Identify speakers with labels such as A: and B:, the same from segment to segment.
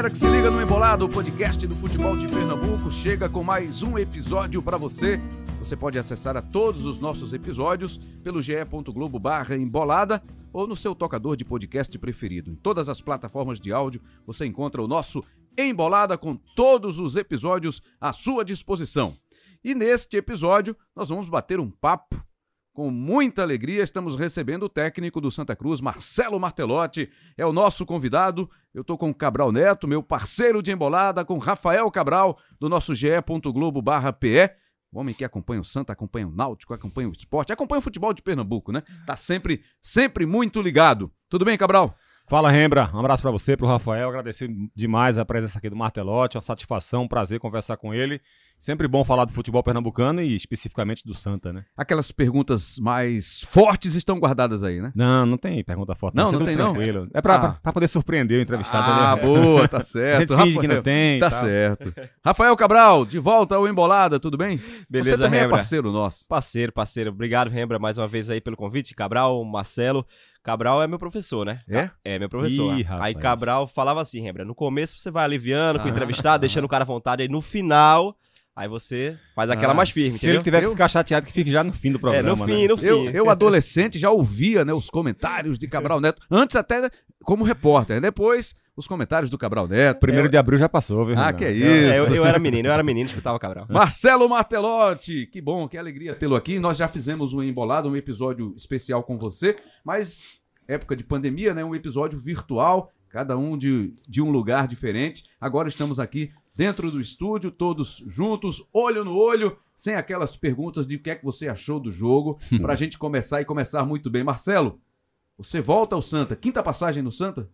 A: galera que se liga no Embolado, o podcast do futebol de Pernambuco chega com mais um episódio para você. Você pode acessar a todos os nossos episódios pelo ge.globo barra embolada ou no seu tocador de podcast preferido. Em todas as plataformas de áudio você encontra o nosso Embolada com todos os episódios à sua disposição. E neste episódio nós vamos bater um papo com muita alegria, estamos recebendo o técnico do Santa Cruz, Marcelo Martelotti, é o nosso convidado. Eu estou com o Cabral Neto, meu parceiro de embolada, com Rafael Cabral, do nosso ge.globo PE. O homem que acompanha o Santa, acompanha o Náutico, acompanha o esporte, acompanha o futebol de Pernambuco, né? Tá sempre, sempre muito ligado. Tudo bem, Cabral?
B: Fala, Rembra. Um abraço para você, para o Rafael. Agradecer demais a presença aqui do Martelotti. Uma satisfação, um prazer conversar com ele. Sempre bom falar do futebol pernambucano e especificamente do Santa, né?
A: Aquelas perguntas mais fortes estão guardadas aí, né?
B: Não, não tem pergunta forte.
A: Não, não, não tem
B: tranquilo.
A: não?
B: É pra, ah. poder surpreender o entrevistado.
A: Ah, né? boa, tá certo.
B: a gente finge Rafael, que não tem.
A: Tá certo. Rafael Cabral, de volta ao Embolada, tudo bem?
C: Beleza,
A: Você também
C: Rembra.
A: é parceiro nosso.
C: Parceiro, parceiro. Obrigado, Rembra, mais uma vez aí pelo convite. Cabral, Marcelo. Cabral é meu professor, né?
A: É?
C: É, meu professor.
B: Ih,
C: aí Cabral falava assim, Rembra, no começo você vai aliviando com o entrevistado, deixando o cara à vontade, aí no final... Aí você faz aquela
A: Ah,
C: mais firme,
B: Se
C: entendeu?
B: ele tiver
A: Eu-
B: que ficar chateado, que fique já no fim do
C: É,
B: programa.
C: no fim,
B: né?
C: no fim.
A: Eu, eu, adolescente, já ouvia né, os comentários de Cabral Neto, antes até como repórter, depois os comentários do Cabral Neto.
B: Primeiro de abril já passou, viu?
A: Ah,
B: Rembra?
A: que é
C: É, eu,
A: isso.
C: eu era menino, eu era menino, escutava Cabral.
A: Marcelo Martelotti, que bom, que alegria tê-lo aqui. Nós já fizemos um embolado, um episódio especial com você, mas época de pandemia, né? Um episódio virtual, cada um de, de um lugar diferente. Agora estamos aqui dentro do estúdio, todos juntos, olho no olho, sem aquelas perguntas de o que é que você achou do jogo, pra gente começar e começar muito bem. Marcelo, você volta ao Santa, quinta passagem no Santa?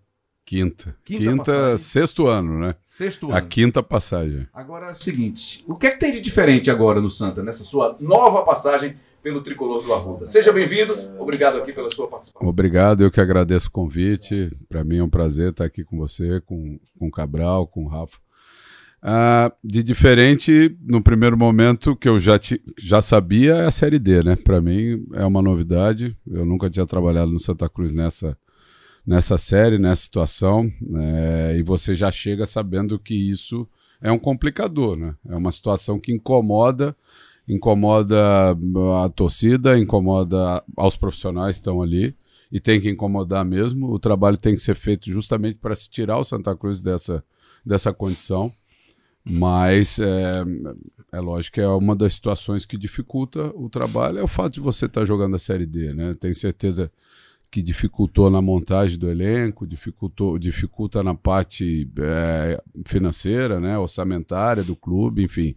D: Quinta.
A: Quinta
D: Quinta, sexto ano, né?
A: Sexto
D: A
A: ano.
D: quinta passagem.
A: Agora é o seguinte, o que é que tem de diferente agora no Santa, nessa sua nova passagem pelo Tricolor do Arruda? Seja bem-vindo, obrigado aqui pela sua participação.
D: Obrigado, eu que agradeço o convite. Para mim é um prazer estar aqui com você, com, com o Cabral, com o Rafa. Ah, de diferente, no primeiro momento, que eu já, já sabia, é a Série D, né? Para mim é uma novidade. Eu nunca tinha trabalhado no Santa Cruz nessa, nessa série, nessa situação. né? e você já chega sabendo que isso é um complicador, né? É uma situação que incomoda, incomoda a torcida, incomoda aos profissionais que estão ali e tem que incomodar mesmo. O trabalho tem que ser feito justamente para se tirar o Santa Cruz dessa, dessa condição. Mas é, é lógico que é uma das situações que dificulta o trabalho é o fato de você estar jogando a Série D, né? Tenho certeza que dificultou na montagem do elenco, dificultou, dificulta na parte é, financeira, né? Orçamentária do clube, enfim.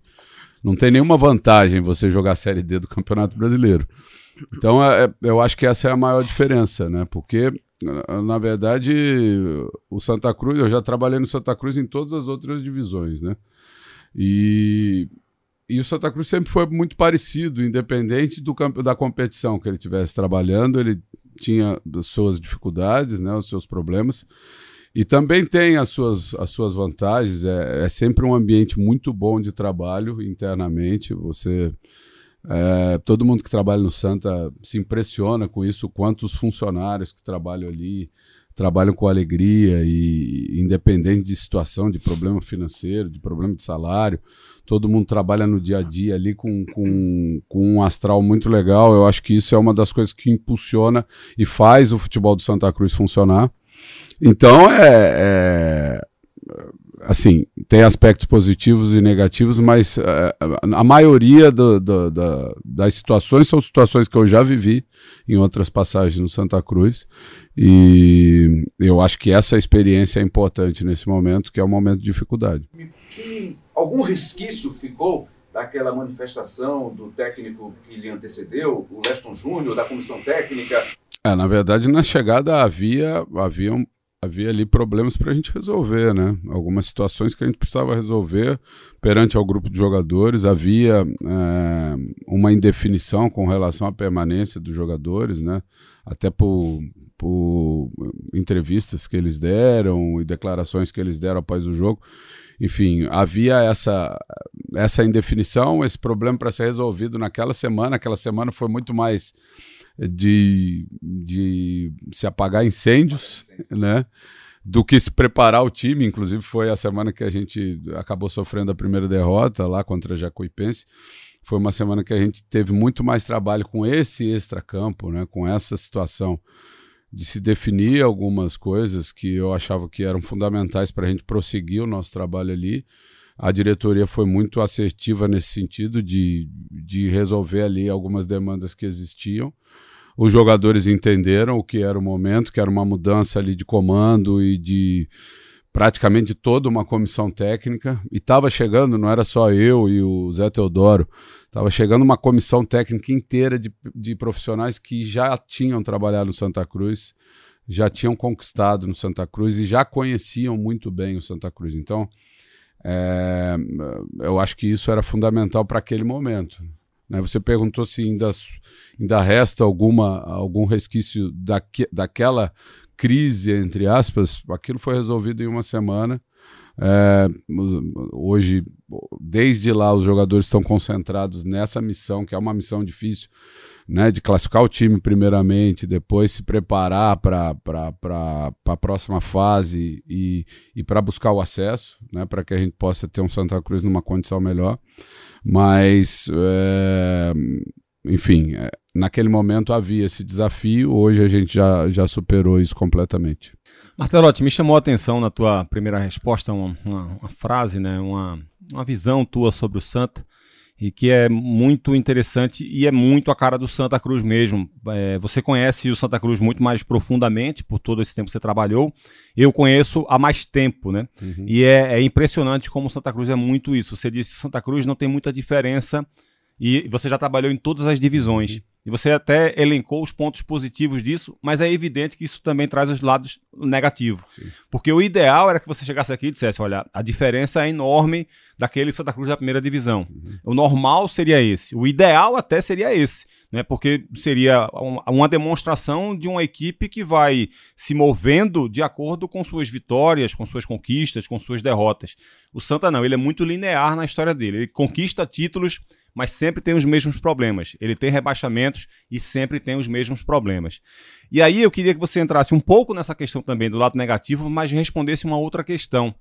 D: Não tem nenhuma vantagem você jogar a Série D do Campeonato Brasileiro. Então, é- é- eu acho que essa é a maior diferença, né? Porque, na verdade, o Santa Cruz, eu já trabalhei no Santa Cruz em todas as outras divisões, né? E, e o Santa Cruz sempre foi muito parecido, independente do campo, da competição que ele estivesse trabalhando, ele tinha as suas dificuldades, né? Os seus problemas. E também tem as suas, as suas vantagens, é, é sempre um ambiente muito bom de trabalho internamente. Você. é, todo mundo que trabalha no Santa se impressiona com isso, quantos funcionários que trabalham ali trabalham com alegria e independente de situação, de problema financeiro, de problema de salário, todo mundo trabalha no dia a dia ali com, com, com um astral muito legal. Eu acho que isso é uma das coisas que impulsiona e faz o futebol do Santa Cruz funcionar. Então, é, é, assim, tem aspectos positivos e negativos, mas é, a maioria do- do- da- das situações são situações que eu já vivi em outras passagens no Santa Cruz. E eu acho que essa experiência é importante nesse momento, que é um momento de dificuldade.
A: Que algum resquício ficou daquela manifestação do técnico que lhe antecedeu, o Leston Júnior, da comissão técnica?
D: É, na verdade, na chegada havia, havia, um- havia ali problemas para a gente resolver, né? Algumas situações que a gente precisava resolver perante ao grupo de jogadores. Havia é, uma indefinição com relação à permanência dos jogadores, né? Até por, por entrevistas que eles deram e declarações que eles deram após o jogo. Enfim, havia essa, essa indefinição, esse problema para ser resolvido naquela semana. Aquela semana foi muito mais de, de se apagar incêndios, né? do que se preparar o time. Inclusive, foi a semana que a gente acabou sofrendo a primeira derrota lá contra a Jacuipense. Foi uma semana que a gente teve muito mais trabalho com esse extracampo, né, com essa situação de se definir algumas coisas que eu achava que eram fundamentais para a gente prosseguir o nosso trabalho ali. A diretoria foi muito assertiva nesse sentido de, de resolver ali algumas demandas que existiam. Os jogadores entenderam o que era o momento, que era uma mudança ali de comando e de praticamente toda uma comissão técnica. E estava chegando, não era só eu e o Zé Teodoro, estava chegando uma comissão técnica inteira de, de profissionais que já tinham trabalhado no Santa Cruz, já tinham conquistado no Santa Cruz e já conheciam muito bem o Santa Cruz. Então, é, eu acho que isso era fundamental para aquele momento. Né? Você perguntou se ainda, ainda resta alguma, algum resquício daque, daquela crise, entre aspas. Aquilo foi resolvido em uma semana. É, hoje, desde lá, os jogadores estão concentrados nessa missão, que é uma missão difícil, né, de classificar o time primeiramente, depois se preparar para a próxima fase e, e para buscar o acesso, né, para que a gente possa ter um Santa Cruz numa condição melhor. Mas, é, enfim, é, naquele momento havia esse desafio, hoje a gente já, já superou isso completamente.
B: Martelotti, me chamou a atenção na tua primeira resposta uma, uma, uma frase, né, uma, uma visão tua sobre o Santa, e que é muito interessante e é muito a cara do Santa Cruz mesmo. É, você conhece o Santa Cruz muito mais profundamente por todo esse tempo que você trabalhou. Eu conheço há mais tempo, né? Uhum. E é, é, impressionante como o Santa Cruz é muito isso. Você disse que Santa Cruz não tem muita diferença e você já trabalhou em todas as divisões. Uhum. E você até elencou os pontos positivos disso, mas é evidente que isso também traz os lados negativos. Sim. Porque o ideal era que você chegasse aqui e dissesse: olha, a diferença é enorme daquele Santa Cruz da primeira divisão. Uhum. O normal seria esse. O ideal até seria esse. Né, porque seria uma demonstração de uma equipe que vai se movendo de acordo com suas vitórias, com suas conquistas, com suas derrotas. O Santa não, ele é muito linear na história dele. Ele conquista títulos mas sempre tem os mesmos problemas. Ele tem rebaixamentos e sempre tem os mesmos problemas. E aí eu queria que você entrasse um pouco nessa questão também do lado negativo, mas respondesse uma outra questão.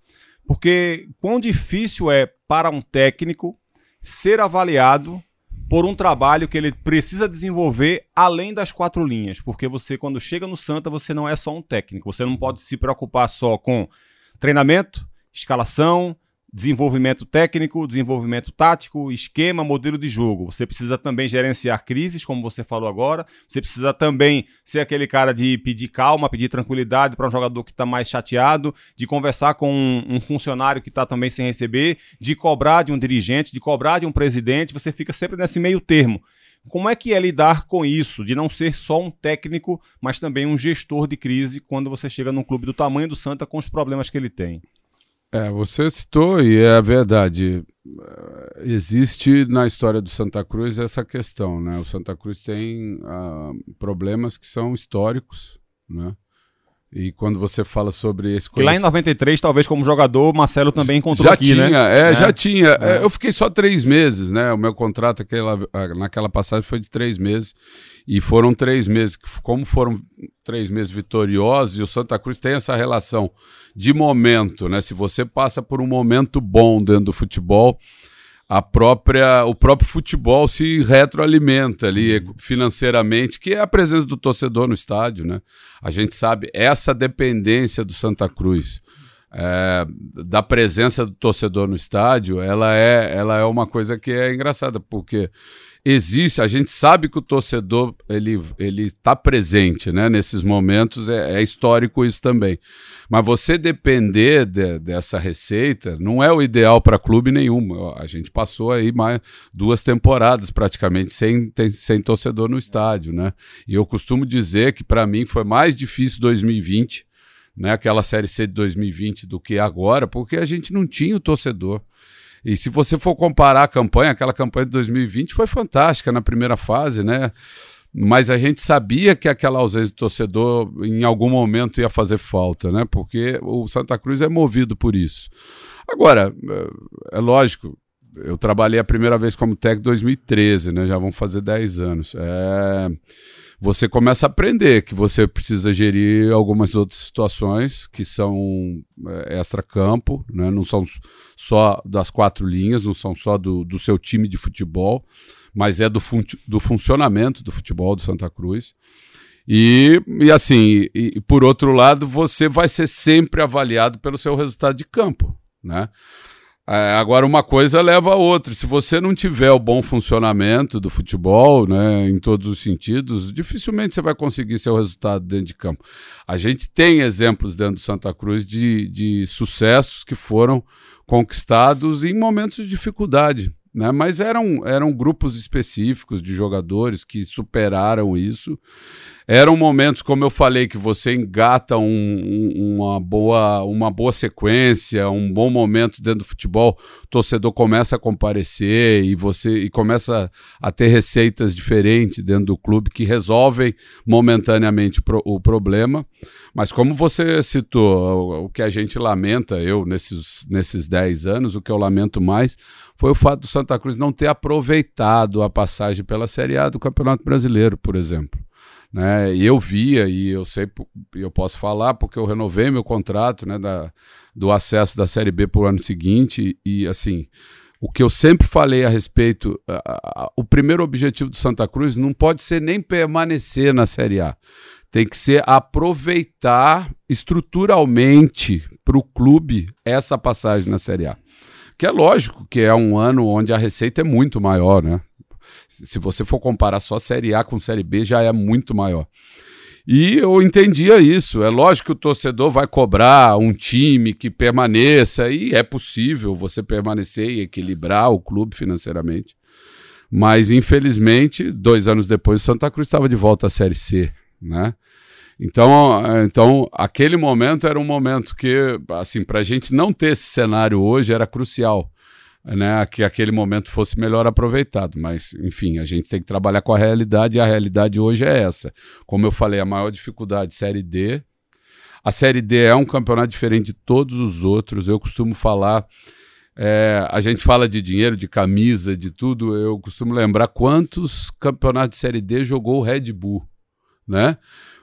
B: Porque quão difícil é para um técnico ser avaliado por um trabalho que ele precisa desenvolver além das quatro linhas. Porque você, quando chega no Santa, você não é só um técnico. Você não pode se preocupar só com treinamento, escalação, desenvolvimento técnico, desenvolvimento tático, esquema, modelo de jogo. Você precisa também gerenciar crises, como você falou agora. Você precisa também ser aquele cara de pedir calma, pedir tranquilidade para um jogador que está mais chateado, de conversar com um, um funcionário que está também sem receber, de cobrar de um dirigente, de cobrar de um presidente. Você fica sempre nesse meio termo. Como é que é lidar com isso, de não ser só um técnico, mas também um gestor de crise quando você chega num clube do tamanho do Santa com os problemas que ele tem?
D: É, você citou e é a verdade. Existe na história do Santa Cruz essa questão, né? O Santa Cruz tem uh, problemas que são históricos, né? E quando você fala sobre esse...
B: Que lá em 93, talvez como jogador, Marcelo também encontrou
D: já
B: aqui,
D: tinha,
B: né?
D: É, é, já tinha. É. Eu fiquei só três meses, né? O meu contrato aquela, naquela passagem foi de três meses. E foram três meses, como foram três meses vitoriosos, e o Santa Cruz tem essa relação de momento, né? Se você passa por um momento bom dentro do futebol, a própria, o próprio futebol se retroalimenta ali financeiramente, que é a presença do torcedor no estádio, né? A gente sabe essa dependência do Santa Cruz. É, da presença do torcedor no estádio, ela é, ela é uma coisa que é engraçada, porque existe, a gente sabe que o torcedor ele ele está presente, né? Nesses momentos é, é, histórico isso também. Mas você depender de, dessa receita não é o ideal para clube nenhum. A gente passou aí mais duas temporadas praticamente sem, sem torcedor no estádio, né? E eu costumo dizer que para mim foi mais difícil 2020, né? Aquela série C de 2020 do que agora, porque a gente não tinha o torcedor. E se você for comparar a campanha, aquela campanha de 2020 foi fantástica na primeira fase, né? Mas a gente sabia que aquela ausência do torcedor em algum momento ia fazer falta, né? Porque o Santa Cruz é movido por isso. Agora, é, é lógico, eu trabalhei a primeira vez como técnico em 2013, né? Já vão fazer 10 anos. É, você começa a aprender que você precisa gerir algumas outras situações que são é, extra-campo, né? não são só das quatro linhas, não são só do, do seu time de futebol, mas é do, fun do funcionamento do futebol do Santa Cruz. E, e assim, e, por outro lado, você vai ser sempre avaliado pelo seu resultado de campo, né? É, agora, uma coisa leva a outra. Se você não tiver o bom funcionamento do futebol, né, em todos os sentidos, dificilmente você vai conseguir seu resultado dentro de campo. A gente tem exemplos dentro do Santa Cruz de, de sucessos que foram conquistados em momentos de dificuldade. Né? Mas eram, eram grupos específicos de jogadores que superaram isso. Eram momentos, como eu falei, que você engata um, um, uma, boa, uma boa sequência, um bom momento dentro do futebol, o torcedor começa a comparecer e você e começa a ter receitas diferentes dentro do clube que resolvem momentaneamente pro, o problema. Mas como você citou, o, o que a gente lamenta, eu nesses, nesses 10 anos, o que eu lamento mais foi o fato do Santa Cruz não ter aproveitado a passagem pela Série A do Campeonato Brasileiro, por exemplo. Né? E eu via, e eu sei, eu posso falar, porque eu renovei meu contrato né, da, do acesso da Série B para o ano seguinte, e, assim, o que eu sempre falei a respeito, a, a, o primeiro objetivo do Santa Cruz não pode ser nem permanecer na Série A, tem que ser aproveitar estruturalmente para o clube essa passagem na Série A. Que é lógico que é um ano onde a receita é muito maior, né? Se você for comparar só Série A com Série B, já é muito maior. E eu entendia isso. É lógico que o torcedor vai cobrar um time que permaneça, e é possível você permanecer e equilibrar o clube financeiramente. Mas, infelizmente, dois anos depois, o Santa Cruz estava de volta à Série C, né? Então, então, aquele momento era um momento que, assim, para a gente não ter esse cenário hoje era crucial né, que aquele momento fosse melhor aproveitado. Mas, enfim, a gente tem que trabalhar com a realidade e a realidade hoje é essa. Como eu falei, a maior dificuldade, Série D. A Série D é um campeonato diferente de todos os outros. Eu costumo falar. É, a gente fala de dinheiro, de camisa, de tudo. Eu costumo lembrar quantos campeonatos de Série D jogou o Red Bull, né?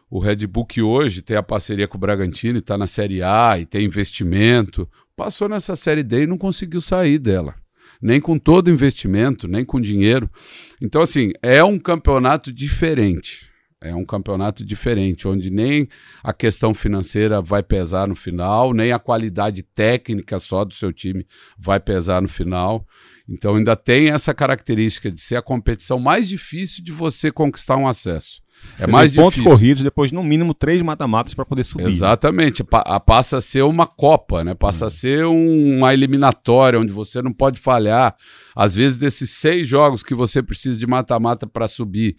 D: O Red Bull que hoje tem a parceria com o Bragantino e está na Série A e tem investimento passou nessa Série D e não conseguiu sair dela. Nem com todo investimento, nem com dinheiro. Então, assim, é um campeonato diferente. É um campeonato diferente, onde nem a questão financeira vai pesar no final, nem a qualidade técnica só do seu time vai pesar no final. Então, ainda tem essa característica de ser a competição mais difícil de você conquistar um acesso.
B: É mais pontos corridos, depois no mínimo três mata-matas para poder subir.
D: Exatamente. Pa passa a ser uma Copa, né? Passa hum. a ser um, uma eliminatória onde você não pode falhar. Às vezes, desses seis jogos que você precisa de mata-mata para subir,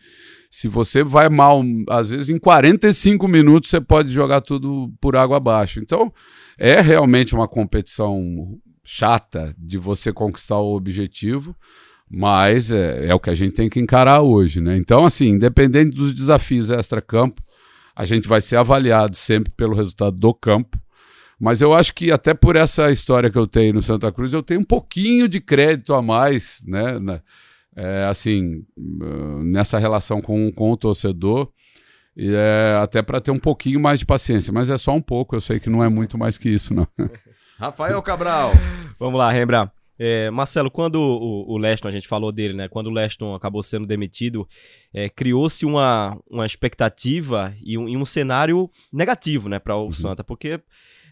D: se você vai mal, às vezes em 45 minutos você pode jogar tudo por água abaixo. Então, é realmente uma competição chata de você conquistar o objetivo mas é, é, o que a gente tem que encarar hoje, né? Então, assim, independente dos desafios extra-campo, a gente vai ser avaliado sempre pelo resultado do campo. Mas eu acho que até por essa história que eu tenho no Santa Cruz, eu tenho um pouquinho de crédito a mais, né? Na, é, assim, nessa relação com, com o torcedor. E é, até para ter um pouquinho mais de paciência, mas é só um pouco, eu sei que não é muito mais que isso, não.
A: Rafael Cabral.
C: Vamos lá, Rembrandt. É, Marcelo, quando o, o Leston, a gente falou dele, né? Quando o Leston acabou sendo demitido, é, criou-se uma, uma expectativa e um, e um cenário negativo, né, para o uhum. Santa, porque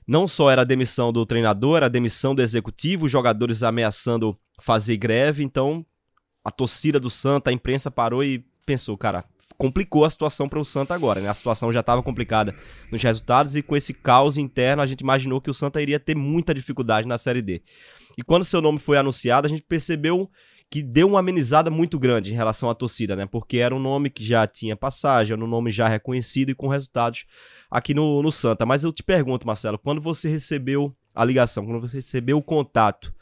C: não só era a demissão do treinador, era a demissão do executivo, os jogadores ameaçando fazer greve, então a torcida do Santa, a imprensa parou e pensou, cara, complicou a situação para o Santa agora, né? A situação já estava complicada nos resultados e com esse caos interno a gente imaginou que o Santa iria ter muita dificuldade na Série D. E quando seu nome foi anunciado, a gente percebeu que deu uma amenizada muito grande em relação à torcida, né? Porque era um nome que já tinha passagem, era um nome já reconhecido e com resultados aqui no, no Santa. Mas eu te pergunto, Marcelo, quando você recebeu a ligação, quando você recebeu o contato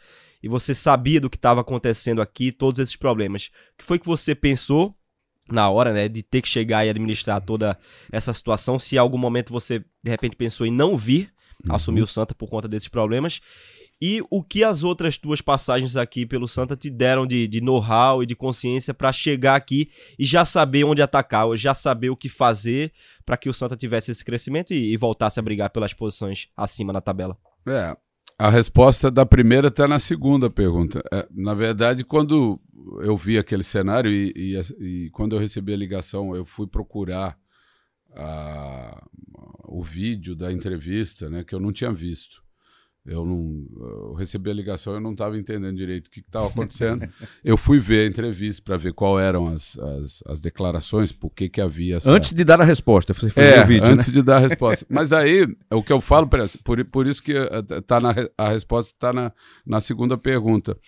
C: e você sabia do que estava acontecendo aqui, todos esses problemas, o que foi que você pensou na hora, né, de ter que chegar e administrar toda essa situação? Se em algum momento você de repente pensou em não vir uhum. assumir o Santa por conta desses problemas E o que as outras duas passagens aqui pelo Santa te deram de, de know-how e de consciência para chegar aqui e já saber onde atacar, ou já saber o que fazer para que o Santa tivesse esse crescimento e, e, voltasse a brigar pelas posições acima na tabela?
D: É, a resposta da primeira está na segunda pergunta. É, na verdade, quando eu vi aquele cenário e, e, e, quando eu recebi a ligação, eu fui procurar a, o vídeo da entrevista, né, que eu não tinha visto. Eu não eu recebi a ligação, eu não estava entendendo direito o que estava acontecendo. eu fui ver a entrevista para ver qual eram as, as, as, declarações, por que, que havia essa...
A: Antes de dar a resposta, você
D: foi é, o vídeo, antes né? de dar a resposta. Mas daí, o que eu falo, por, por isso que eh, tá na, a resposta está na, na segunda pergunta.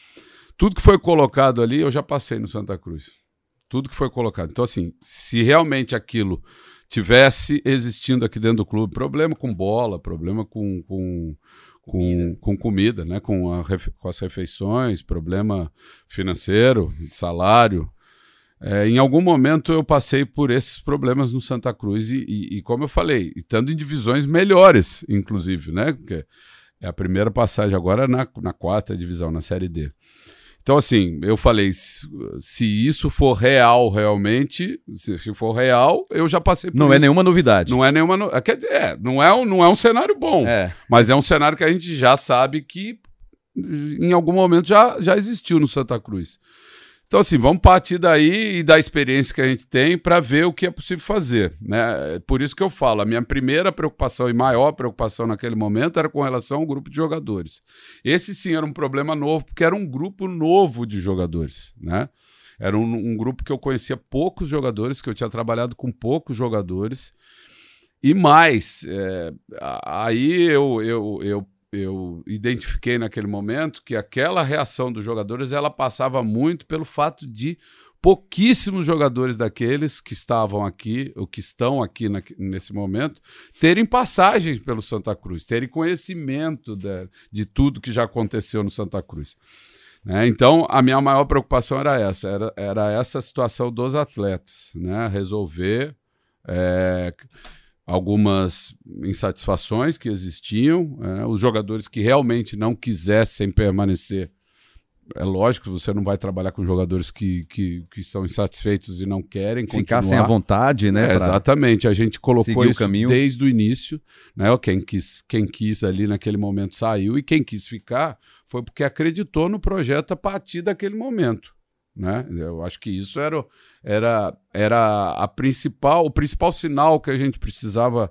D: Tudo que foi colocado ali, eu já passei no Santa Cruz. Tudo que foi colocado. Então, assim, se realmente aquilo tivesse existindo aqui dentro do clube, problema com bola, problema com, com com, com comida, né? com, a, com as refeições, problema financeiro, de salário. É, em algum momento eu passei por esses problemas no Santa Cruz e, e, e, como eu falei, estando em divisões melhores, inclusive, né? Porque é a primeira passagem agora na, na quarta divisão, na Série D. Então, assim, eu falei: se, isso for real realmente, se, for real, eu já passei por
A: Não é isso. é nenhuma novidade.
D: Não é nenhuma. No... É, não é, um, não é um cenário bom. É. Mas é um cenário que a gente já sabe que em algum momento já, já existiu no Santa Cruz. Então, assim, vamos partir daí e da experiência que a gente tem para ver o que é possível fazer. Né? Por isso que eu falo, a minha primeira preocupação e maior preocupação naquele momento era com relação ao grupo de jogadores. Esse sim era um problema novo, porque era um grupo novo de jogadores. Né? Era um, um grupo que eu conhecia poucos jogadores, que eu tinha trabalhado com poucos jogadores. E mais, é, aí eu, eu, eu eu identifiquei naquele momento que aquela reação dos jogadores ela passava muito pelo fato de pouquíssimos jogadores daqueles que estavam aqui, ou que estão aqui na, nesse momento, terem passagem pelo Santa Cruz, terem conhecimento de, de tudo que já aconteceu no Santa Cruz. Né? Então, a minha maior preocupação era essa, era, era essa situação dos atletas, né? resolver. É, algumas insatisfações que existiam, é, os jogadores que realmente não quisessem permanecer. É lógico, você não vai trabalhar com jogadores que, que, que estão insatisfeitos e não querem
A: Ficar sem a vontade, né?
D: É, exatamente, a gente colocou isso desde o início. Né? Quem, quis, quem quis ali naquele momento saiu e quem quis ficar foi porque acreditou no projeto a partir daquele momento. Né? Eu acho que isso era, era, era a principal, o principal sinal que a gente precisava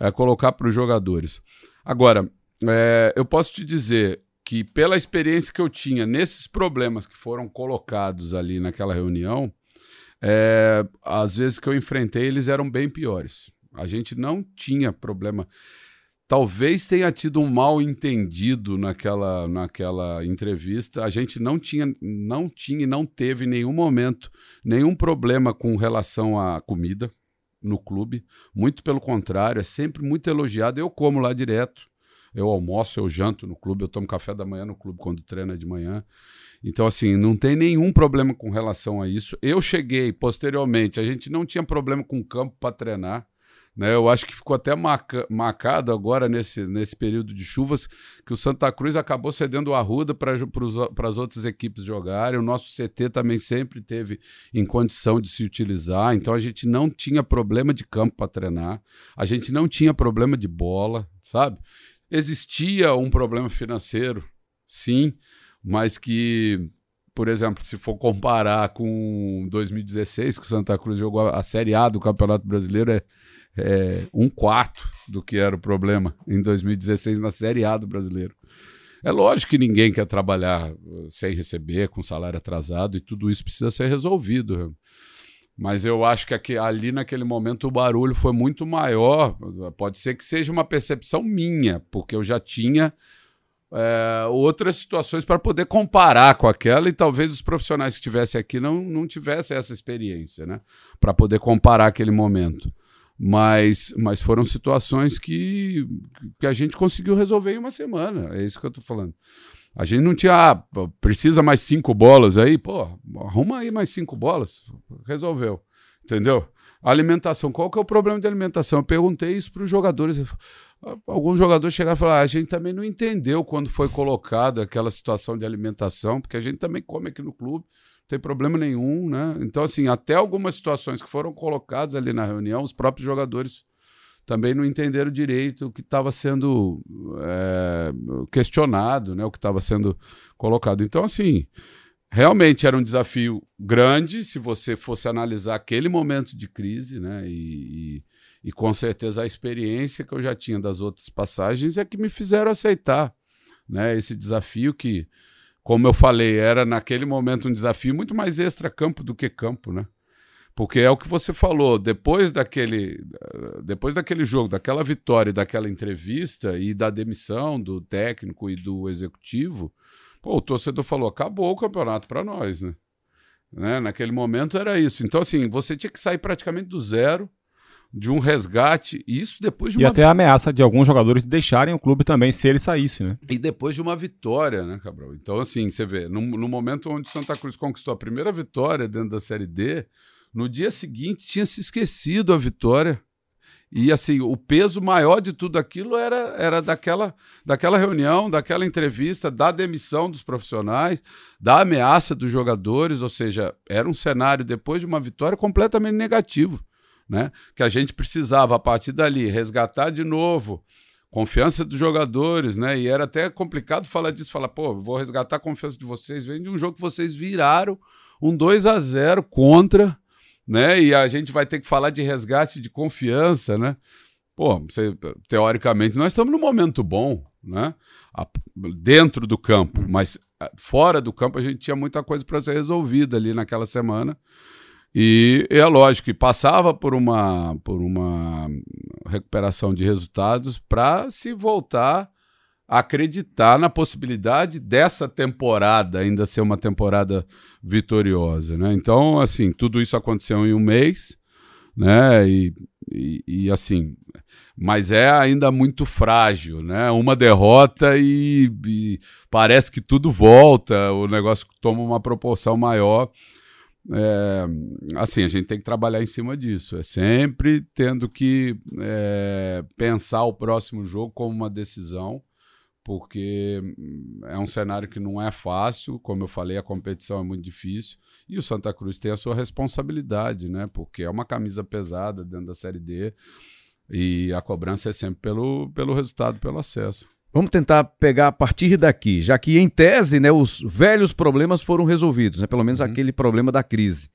D: é, colocar para os jogadores. Agora, é, eu posso te dizer que pela experiência que eu tinha nesses problemas que foram colocados ali naquela reunião, é, às vezes que eu enfrentei eles eram bem piores. A gente não tinha problema talvez tenha tido um mal entendido naquela, naquela entrevista. A gente não tinha, não tinha e não teve em nenhum momento nenhum problema com relação à comida no clube. Muito pelo contrário, é sempre muito elogiado. Eu como lá direto. Eu almoço, eu janto no clube, eu tomo café da manhã no clube quando treino é de manhã. Então, assim, não tem nenhum problema com relação a isso. Eu cheguei posteriormente, a gente não tinha problema com campo para treinar. Né? Eu acho que ficou até marca, marcado agora nesse, nesse período de chuvas que o Santa Cruz acabou cedendo o Arruda para as outras equipes jogarem. O nosso CT também sempre teve em condição de se utilizar, então a gente não tinha problema de campo para treinar, a gente não tinha problema de bola, sabe? Existia um problema financeiro, sim, mas que por exemplo, se for comparar com 2016, que o Santa Cruz jogou a Série A do Campeonato Brasileiro, é, é, um quarto do que era o problema em 2016 na Série A do brasileiro. É lógico que ninguém quer trabalhar uh, sem receber, com salário atrasado, e tudo isso precisa ser resolvido. Mas eu acho que aqui, ali naquele momento o barulho foi muito maior. Pode ser que seja uma percepção minha, porque eu já tinha é, outras situações para poder comparar com aquela e talvez os profissionais que estivessem aqui não, não tivessem essa experiência, né? Para poder comparar aquele momento. Mas, mas foram situações que, que a gente conseguiu resolver em uma semana. É isso que eu tô falando. A gente não tinha, ah, precisa mais cinco bolas aí, pô, arruma aí mais cinco bolas. Resolveu. Entendeu? Alimentação. Qual que é o problema de alimentação? Eu perguntei isso para os jogadores. Alguns jogadores chegaram e falaram: ah, a gente também não entendeu quando foi colocado aquela situação de alimentação, porque a gente também come aqui no clube, tem problema nenhum, né? Então, assim, até algumas situações que foram colocadas ali na reunião, os próprios jogadores também não entenderam direito o que estava sendo é, questionado, né? O que estava sendo colocado. Então, assim, realmente era um desafio grande se você fosse analisar aquele momento de crise, né? E, e, e, com certeza a experiência que eu já tinha das outras passagens é que me fizeram aceitar, né? Esse desafio que, como eu falei, era naquele momento um desafio muito mais extra-campo do que campo, né? Porque é o que você falou, depois daquele, depois daquele jogo, daquela vitória, daquela entrevista e da demissão do técnico e do executivo, Pô, o torcedor falou: acabou o campeonato para nós, né? né? Naquele momento era isso. Então, assim, você tinha que sair praticamente do zero, de um resgate, e isso depois de
B: uma. E até a ameaça de alguns jogadores deixarem o clube também se ele saísse, né?
D: E depois de uma vitória, né, Cabral? Então, assim, você vê, no, no momento onde Santa Cruz conquistou a primeira vitória dentro da Série D, no dia seguinte tinha se esquecido a vitória e assim, o peso maior de tudo aquilo era, era daquela, daquela reunião, daquela entrevista, da demissão dos profissionais, da ameaça dos jogadores, ou seja, era um cenário depois de uma vitória completamente negativo, né? Que a gente precisava a partir dali resgatar de novo confiança dos jogadores, né? E era até complicado falar disso, falar, pô, vou resgatar a confiança de vocês, vem de um jogo que vocês viraram um 2 a 0 contra né? E a gente vai ter que falar de resgate de confiança, né? Pô, você, teoricamente, nós estamos num momento bom, né? Dentro do campo, mas fora do campo a gente tinha muita coisa para ser resolvida ali naquela semana. E é lógico que passava por uma, por uma recuperação de resultados para se voltar acreditar na possibilidade dessa temporada ainda ser uma temporada vitoriosa, né? Então, assim, tudo isso aconteceu em um mês, né? E, e, e, assim, mas é ainda muito frágil, né? Uma derrota e, e, parece que tudo volta, o negócio toma uma proporção maior. É, assim, a gente tem que trabalhar em cima disso. É sempre tendo que é, pensar o próximo jogo como uma decisão porque hum, é um cenário que não é fácil, como eu falei, a competição é muito difícil, e o Santa Cruz tem a sua responsabilidade, né? Porque é uma camisa pesada dentro da Série D, e a cobrança é sempre pelo, pelo resultado, pelo acesso.
A: Vamos tentar pegar a partir daqui, já que em tese, né, os velhos problemas foram resolvidos, né, pelo menos uhum. aquele problema da crise.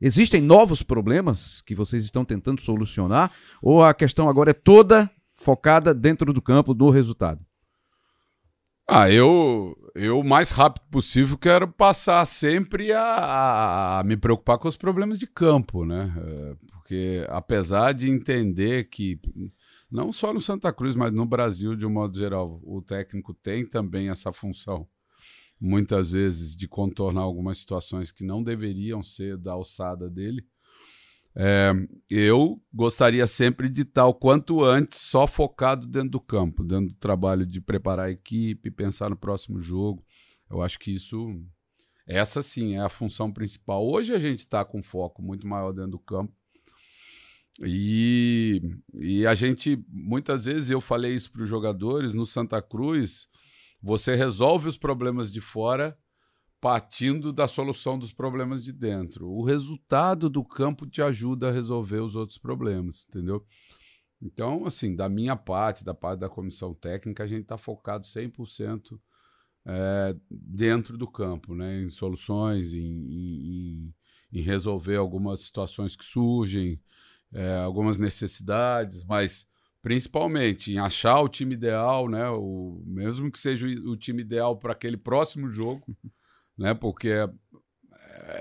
A: Existem novos problemas que vocês estão tentando solucionar ou a questão agora é toda focada dentro do campo do resultado?
D: Ah, eu, eu o mais rápido possível quero passar sempre a, a, me preocupar com os problemas de campo, né? É, porque apesar de entender que não só no Santa Cruz, mas no Brasil de um modo geral, o técnico tem também essa função, muitas vezes de contornar algumas situações que não deveriam ser da alçada dele. É, eu gostaria sempre de estar o quanto antes só focado dentro do campo, dentro do trabalho de preparar a equipe, pensar no próximo jogo. Eu acho que isso, essa sim é a função principal. Hoje a gente está com foco muito maior dentro do campo. E, e a gente, muitas vezes, eu falei isso para os jogadores, no Santa Cruz, você resolve os problemas de fora partindo da solução dos problemas de dentro. O resultado do campo te ajuda a resolver os outros problemas, entendeu? Então, assim, da minha parte, da parte da comissão técnica, a gente está focado 100% é, dentro do campo, né? em soluções, em, em, em resolver algumas situações que surgem, é, algumas necessidades, mas principalmente em achar o time ideal, né? o, mesmo que seja o time ideal para aquele próximo jogo né? Porque é,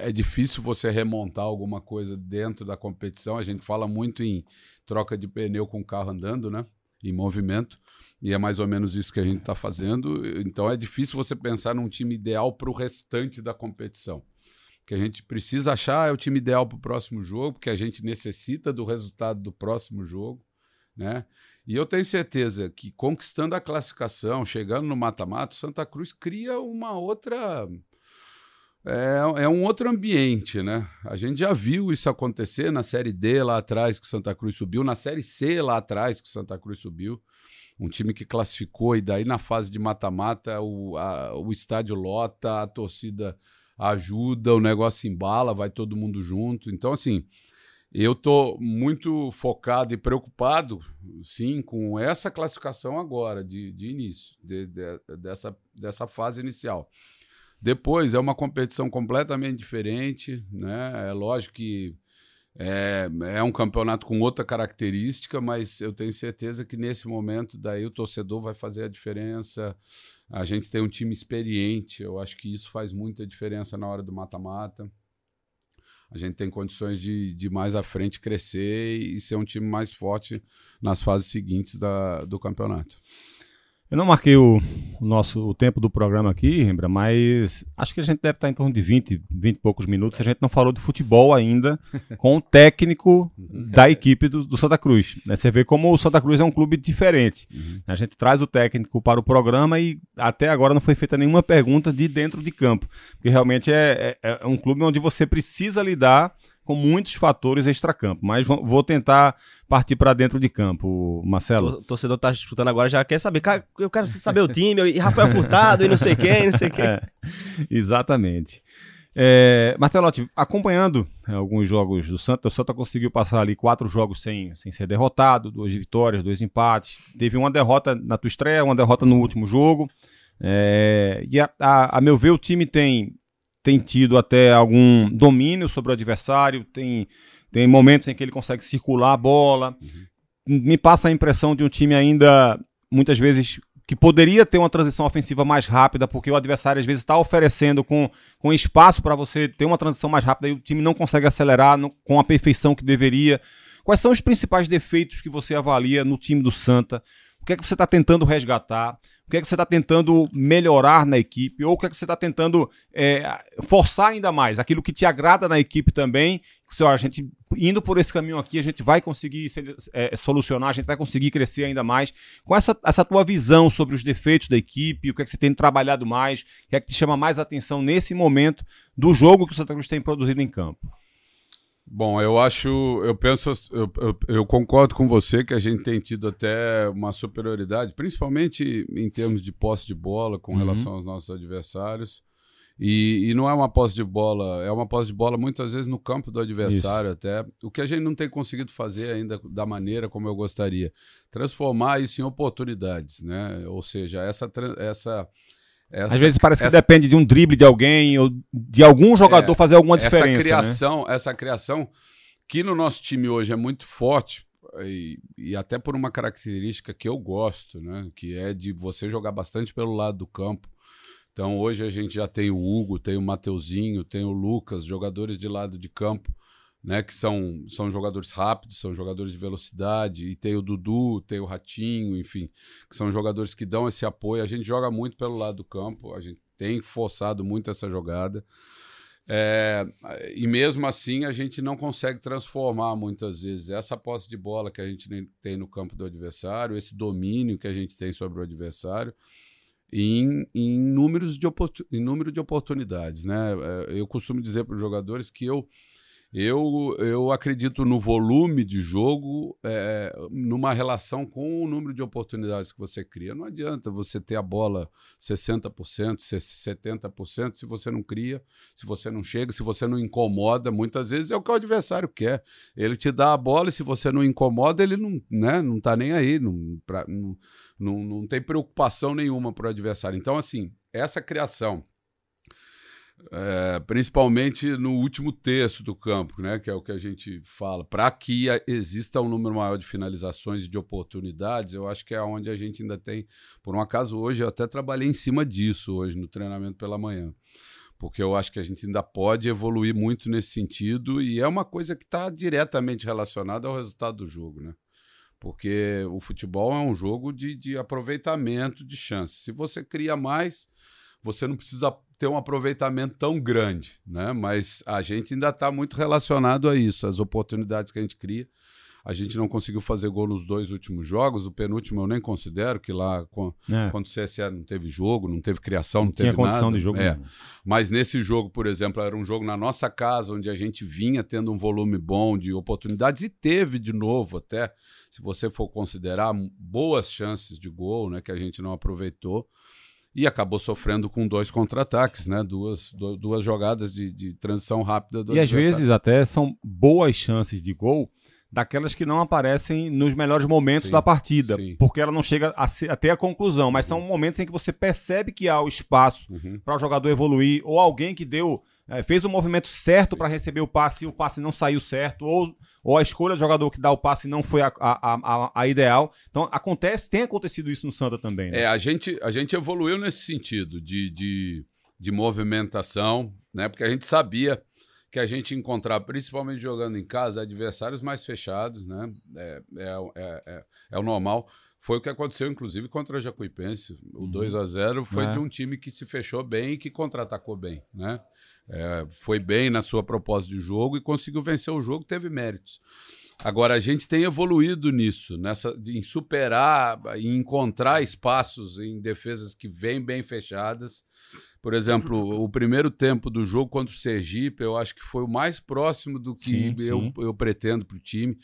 D: é difícil você remontar alguma coisa dentro da competição. A gente fala muito em troca de pneu com o carro andando, né? Em movimento. E é mais ou menos isso que a gente está fazendo. Então é difícil você pensar num time ideal para o restante da competição. Que a gente precisa achar é o time ideal para o próximo jogo, porque a gente necessita do resultado do próximo jogo. Né? E eu tenho certeza que conquistando a classificação, chegando no mata-mata, Santa Cruz cria uma outra é, é, um outro ambiente, né? A gente já viu isso acontecer na Série D lá atrás, que o Santa Cruz subiu, na Série C lá atrás, que o Santa Cruz subiu. Um time que classificou, e daí na fase de mata-mata o, o estádio lota, a torcida ajuda, o negócio embala, vai todo mundo junto. Então, assim, eu estou muito focado e preocupado, sim, com essa classificação agora, de, de início, de, de, dessa, dessa fase inicial. Depois é uma competição completamente diferente, né? É lógico que é, é um campeonato com outra característica, mas eu tenho certeza que nesse momento daí o torcedor vai fazer a diferença. A gente tem um time experiente, eu acho que isso faz muita diferença na hora do mata-mata. A gente tem condições de, de mais à frente crescer e ser um time mais forte nas fases seguintes da, do campeonato.
B: Eu não marquei o, o, nosso o tempo do programa aqui, Rembra, mas acho que a gente deve estar em torno de 20, 20 e poucos minutos. A gente não falou de futebol ainda com o técnico da equipe do, do Santa Cruz. Né? Você vê como o Santa Cruz é um clube diferente. Uhum. A gente traz o técnico para o programa e até agora não foi feita nenhuma pergunta de dentro de campo. Porque realmente é, é, é um clube onde você precisa lidar com muitos fatores extracampo. Mas vou tentar partir para dentro de campo, Marcelo.
C: O torcedor tá escutando agora já quer saber. Eu quero saber o time, e Rafael Furtado, e não sei quem, não sei quem. É,
B: exatamente. É, Martelotti, acompanhando é, alguns jogos do Santa, o Santa conseguiu passar ali quatro jogos sem, sem ser derrotado, duas vitórias, dois empates. Teve uma derrota na tua estreia, uma derrota no último jogo. É, e a, a, a, meu ver, o time tem tem tido até algum domínio sobre o adversário, tem, tem momentos em que ele consegue circular a bola. Uhum. Me passa a impressão de um time ainda, muitas vezes, que poderia ter uma transição ofensiva mais rápida, porque o adversário às vezes está oferecendo com, com espaço para você ter uma transição mais rápida e o time não consegue acelerar no, com a perfeição que deveria. Quais são os principais defeitos que você avalia no time do Santa? O que é que você está tentando resgatar? O que é que você está tentando melhorar na equipe? Ou o que é que você está tentando é, forçar ainda mais? Aquilo que te agrada na equipe também. Que, a gente indo por esse caminho aqui, a gente vai conseguir é, solucionar, a gente vai conseguir crescer ainda mais. Com essa, essa tua visão sobre os defeitos da equipe, o que é que você tem trabalhado mais, o que é que te chama mais atenção nesse momento do jogo que o Santa Cruz tem produzido em campo?
D: Bom, eu acho, eu penso, eu, eu, eu, concordo com você que a gente tem tido até uma superioridade, principalmente em termos de posse de bola com uhum. relação aos nossos adversários. E, e, não é uma posse de bola, é uma posse de bola muitas vezes no campo do adversário isso. até. O que a gente não tem conseguido fazer ainda da maneira como eu gostaria. Transformar isso em oportunidades, né? Ou seja, essa, essa
B: essa, Às vezes parece essa, que depende de um drible de alguém ou de algum jogador é, fazer alguma diferença.
D: Essa né? criação, né? essa criação que no nosso time hoje é muito forte e, e, até por uma característica que eu gosto, né? Que é de você jogar bastante pelo lado do campo. Então hoje a gente já tem o Hugo, tem o Mateuzinho, tem o Lucas, jogadores de lado de campo né, que são, são jogadores rápidos, são jogadores de velocidade, e tem o Dudu, tem o Ratinho, enfim, que são jogadores que dão esse apoio. A gente joga muito pelo lado do campo, a gente tem forçado muito essa jogada. É, e mesmo assim a gente não consegue transformar muitas vezes essa posse de bola que a gente tem no campo do adversário, esse domínio que a gente tem sobre o adversário, em, em, números de em número de oportunidades. Né? É, eu costumo dizer para os jogadores que eu eu, eu acredito no volume de jogo, é, numa relação com o número de oportunidades que você cria. Não adianta você ter a bola 60%, 70% se você não cria, se você não chega, se você não incomoda. Muitas vezes é o que o adversário quer. Ele te dá a bola e se você não incomoda, ele não, né, não tá nem aí, não, pra, não, não, não tem preocupação nenhuma para o adversário. Então, assim, essa criação é, principalmente no último terço do campo, né, que é o que a gente fala, para que exista um número maior de finalizações e de oportunidades, eu acho que é onde a gente ainda tem. Por um acaso, hoje eu até trabalhei em cima disso hoje no treinamento pela manhã, porque eu acho que a gente ainda pode evoluir muito nesse sentido e é uma coisa que está diretamente relacionada ao resultado do jogo, né? Porque o futebol é um jogo de, de aproveitamento de chances. Se você cria mais, você não precisa ter um aproveitamento tão grande, né? Mas a gente ainda está muito relacionado a isso, as oportunidades que a gente cria. A gente não conseguiu fazer gol nos dois últimos jogos. O penúltimo eu nem considero, que lá com,
B: É.
D: quando o CSA não teve jogo, não teve criação, não,
B: Não tinha
D: teve
B: condição
D: nada.
B: de jogo.
D: É. Mas nesse jogo, por exemplo, era um jogo na nossa casa, onde a gente vinha tendo um volume bom de oportunidades e teve de novo até, se você for considerar, boas chances de gol, né, que a gente não aproveitou. E acabou sofrendo com dois contra-ataques, né? Duas, du- duas jogadas de, de transição rápida do
B: E às
D: adversário.
B: vezes até são boas chances de gol daquelas que não aparecem nos melhores momentos
D: Sim,
B: da partida,
D: sim.
B: porque ela não chega ser- até a conclusão, mas são momentos em que você percebe que há o espaço
D: Uhum.
B: para o jogador evoluir, ou alguém que deu eh, fez o movimento certo para receber o passe e o passe não saiu certo, ou, ou a escolha do jogador que dá o passe não foi a, a, a, a ideal. Então acontece, tem acontecido isso no Santa também. Né?
D: É, a gente, a gente evoluiu nesse sentido de, de, de movimentação, né? Porque a gente sabia que a gente encontrar, principalmente jogando em casa, adversários mais fechados, né? É, é, é, é, é o normal. Foi o que aconteceu, inclusive, contra a Jacuipense. O 2 a 0 foi
B: É.
D: de um time que se fechou bem e que contra-atacou bem, né? É, foi bem na sua proposta de jogo e conseguiu vencer o jogo, teve méritos. Agora, a gente tem evoluído nisso, nessa, em superar, em encontrar espaços em defesas que vêm bem fechadas. Por exemplo, o primeiro tempo do jogo contra o Sergipe, eu acho que foi o mais próximo do que
B: Sim,
D: eu,
B: sim.
D: eu pretendo para o time.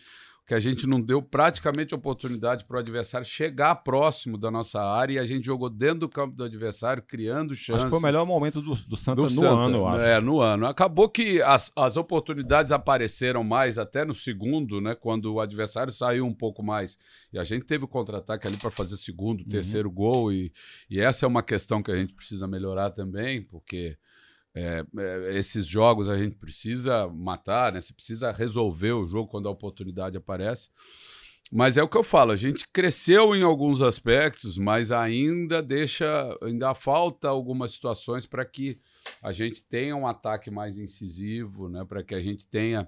D: Que a gente não deu praticamente oportunidade para o adversário chegar próximo da nossa área e a gente jogou dentro do campo do adversário, criando chances.
B: Acho que foi o melhor momento do, do Santa
D: Do
B: no
D: Santa,
B: ano, eu acho.
D: É, no ano. Acabou que as, as oportunidades apareceram mais até no segundo, né? Quando o adversário saiu um pouco mais. E a gente teve o contra-ataque ali para fazer segundo,
B: Uhum.
D: terceiro gol. E, e essa é uma questão que a gente precisa melhorar também, porque é, é, esses jogos a gente precisa matar, né? Você precisa resolver o jogo quando a oportunidade aparece. Mas é o que eu falo, a gente cresceu em alguns aspectos, mas ainda deixa, ainda falta algumas situações para que a gente tenha um ataque mais incisivo, né? Para que a gente tenha.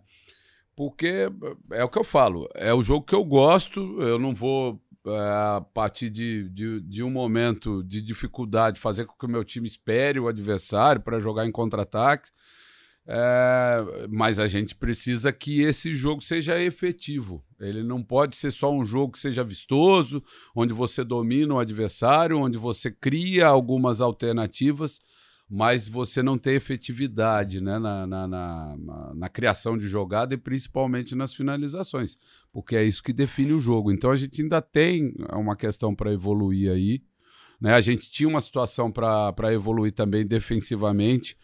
D: Porque é o que eu falo, é o jogo que eu gosto, eu não vou, a partir de, de, de um momento de dificuldade, fazer com que o meu time espere o adversário para jogar em contra-ataque. É, mas a gente precisa que esse jogo seja efetivo. Ele não pode ser só um jogo que seja vistoso, onde você domina o adversário, onde você cria algumas alternativas, mas você não tem efetividade né, na, na, na, na, criação de jogada e principalmente nas finalizações, porque é isso que define o jogo. Então a gente ainda tem uma questão para evoluir aí. Né? A gente tinha uma situação para evoluir também defensivamente.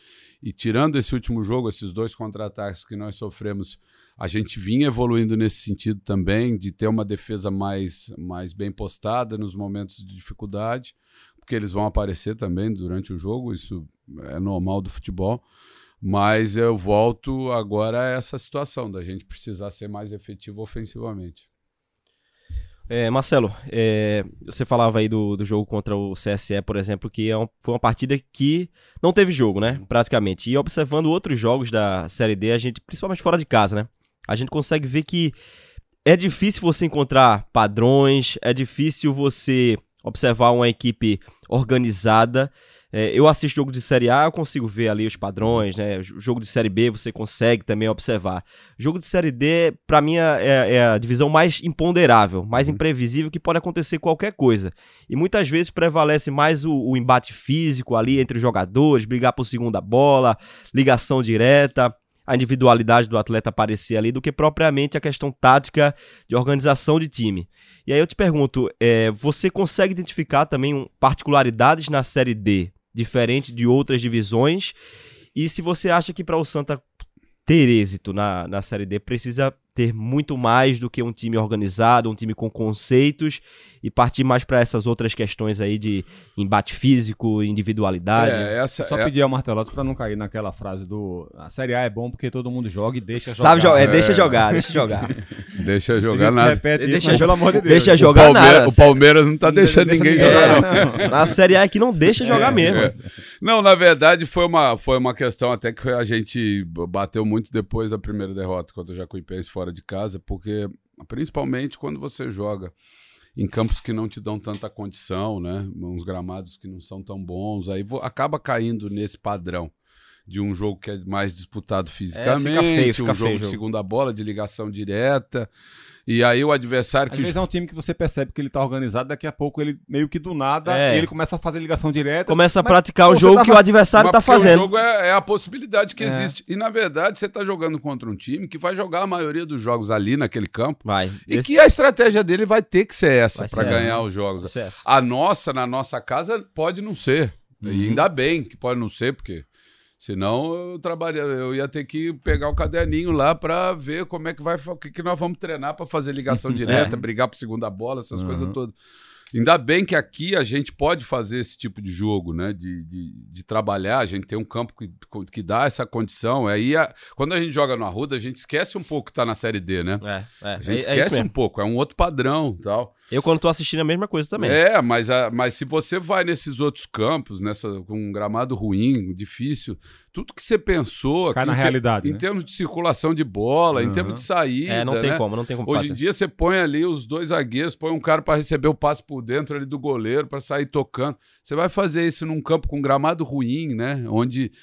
D: E tirando esse último jogo, esses dois contra-ataques que nós sofremos, a gente vinha evoluindo nesse sentido também, de ter uma defesa mais, mais bem postada nos momentos de dificuldade, porque eles vão aparecer também durante o jogo, isso é normal do futebol. Mas eu volto agora a essa situação da gente precisar ser mais efetivo ofensivamente.
C: É, Marcelo, é, você falava aí do, do jogo contra o CSE, por exemplo, que é um- foi uma partida que não teve jogo, né? Praticamente. E observando outros jogos da Série D, a gente, principalmente fora de casa, né? A gente consegue ver que é difícil você encontrar padrões, é difícil você observar uma equipe organizada. É, eu assisto jogo de Série A, eu consigo ver ali os padrões, né? O jogo de Série B você consegue também observar. Jogo de Série D, pra mim, é, é a divisão mais imponderável, mais imprevisível, que pode acontecer qualquer coisa. E muitas vezes prevalece mais o, o embate físico ali entre os jogadores, brigar por segunda bola, ligação direta, a individualidade do atleta aparecer ali, do que propriamente a questão tática de organização de time. E aí eu te pergunto, é, você consegue identificar também particularidades na Série D, diferente de outras divisões? E se você acha que para o Santa ter êxito na, na Série D precisa ter muito mais do que um time organizado, um time com conceitos e partir mais para essas outras questões aí de embate físico, individualidade.
D: É, essa
B: Só
D: é,
B: pedir ao marteloto pra não cair naquela frase do a Série A é bom porque todo mundo joga e deixa
C: Sabe
B: jogar.
C: é,
D: É.
C: deixa jogar, deixa jogar.
D: deixa
B: A
D: jogar nada.
B: repete isso,
C: Deixa jo-
B: pelo amor de Deus.
C: deixa
D: O,
C: jogar
D: Palmeira-
C: nada.
D: o Palmeiras não tá deixando
B: deixa
D: ninguém jogar, não.
B: não.
C: Na Série A é que não deixa jogar mesmo.
D: É. Não, na verdade foi uma, foi uma questão até que a gente bateu muito depois da primeira derrota contra o Jacuipense fora de casa, porque principalmente quando você joga em campos que não te dão tanta condição, né? Uns gramados que não são tão bons, aí vo- acaba caindo nesse padrão de um jogo que é mais disputado fisicamente,
C: É, feio, fica
D: um jogo
C: feio o
D: de
C: jogo.
D: segunda bola, de ligação direta. E aí o adversário
B: Às
D: que
B: vezes é um time que você percebe que ele tá organizado, daqui a pouco ele meio que do nada,
C: É.
B: ele começa a fazer ligação direta.
C: Começa a praticar o jogo
B: tava-
C: que o adversário
D: Mas
C: tá fazendo.
D: O jogo é, é a possibilidade que
B: É.
D: existe. E na verdade, você tá jogando contra um time que vai jogar a maioria dos jogos ali naquele campo.
C: Vai.
D: E
C: Esse-
D: que a estratégia dele vai ter que ser essa para ganhar
C: essa.
D: os jogos. A nossa, na nossa casa, pode não ser.
B: Uhum.
D: E ainda bem que pode não ser, porque senão eu trabalha, eu ia ter que pegar o caderninho lá para ver como é que vai, o que, que nós vamos treinar para fazer ligação direta, brigar por segunda bola, essas
B: Uhum.
D: coisas todas. Ainda bem que aqui a gente pode fazer esse tipo de jogo, né? De, de, de trabalhar, a gente tem um campo que, que dá essa condição. Aí, a- quando a gente joga no Arruda, a gente esquece um pouco que tá na Série D, né?
C: É, é,
D: A gente
C: é- é isso
D: esquece um pouco, é um outro padrão tal.
C: Eu, quando tô assistindo, é a mesma coisa também.
D: É, mas, a- mas se você vai nesses outros campos, nessa, com um gramado ruim, difícil, tudo que você pensou
B: Cai na
D: em
B: realidade,
D: em
B: né?
D: termos de circulação de bola, em
B: Aham.
D: termos de saída.
C: É, não tem
D: né?
C: como, não tem como
D: Hoje
C: fazer.
D: em dia você põe ali os dois zagueiros, põe um cara para receber o passe por dentro ali do goleiro para sair tocando. Você vai fazer isso num campo com gramado ruim, né? Onde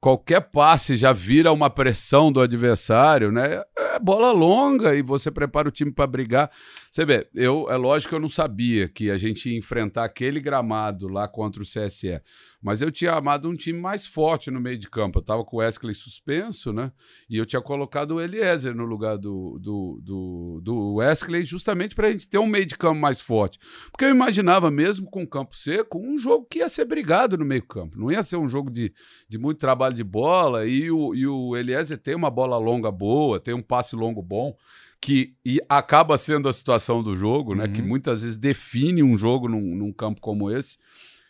D: qualquer passe já vira uma pressão do adversário, né? É bola longa e você prepara o time para brigar. Você vê, eu é lógico que eu não sabia que a gente ia enfrentar aquele gramado lá contra o CSE, mas eu tinha amado um time mais forte no meio de campo. Eu tava com o Wesley suspenso, né? E eu tinha colocado o Eliezer no lugar do, do, do, do Wesley, justamente para a gente ter um meio de campo mais forte. Porque eu imaginava, mesmo com o campo seco, um jogo que ia ser brigado no meio campo. Não ia ser um jogo de, de muito trabalho de bola. E o, e o Eliezer tem uma bola longa boa, tem um passe longo bom. Que e acaba sendo a situação do jogo, né?
B: Uhum.
D: Que muitas vezes define um jogo num, num campo como esse.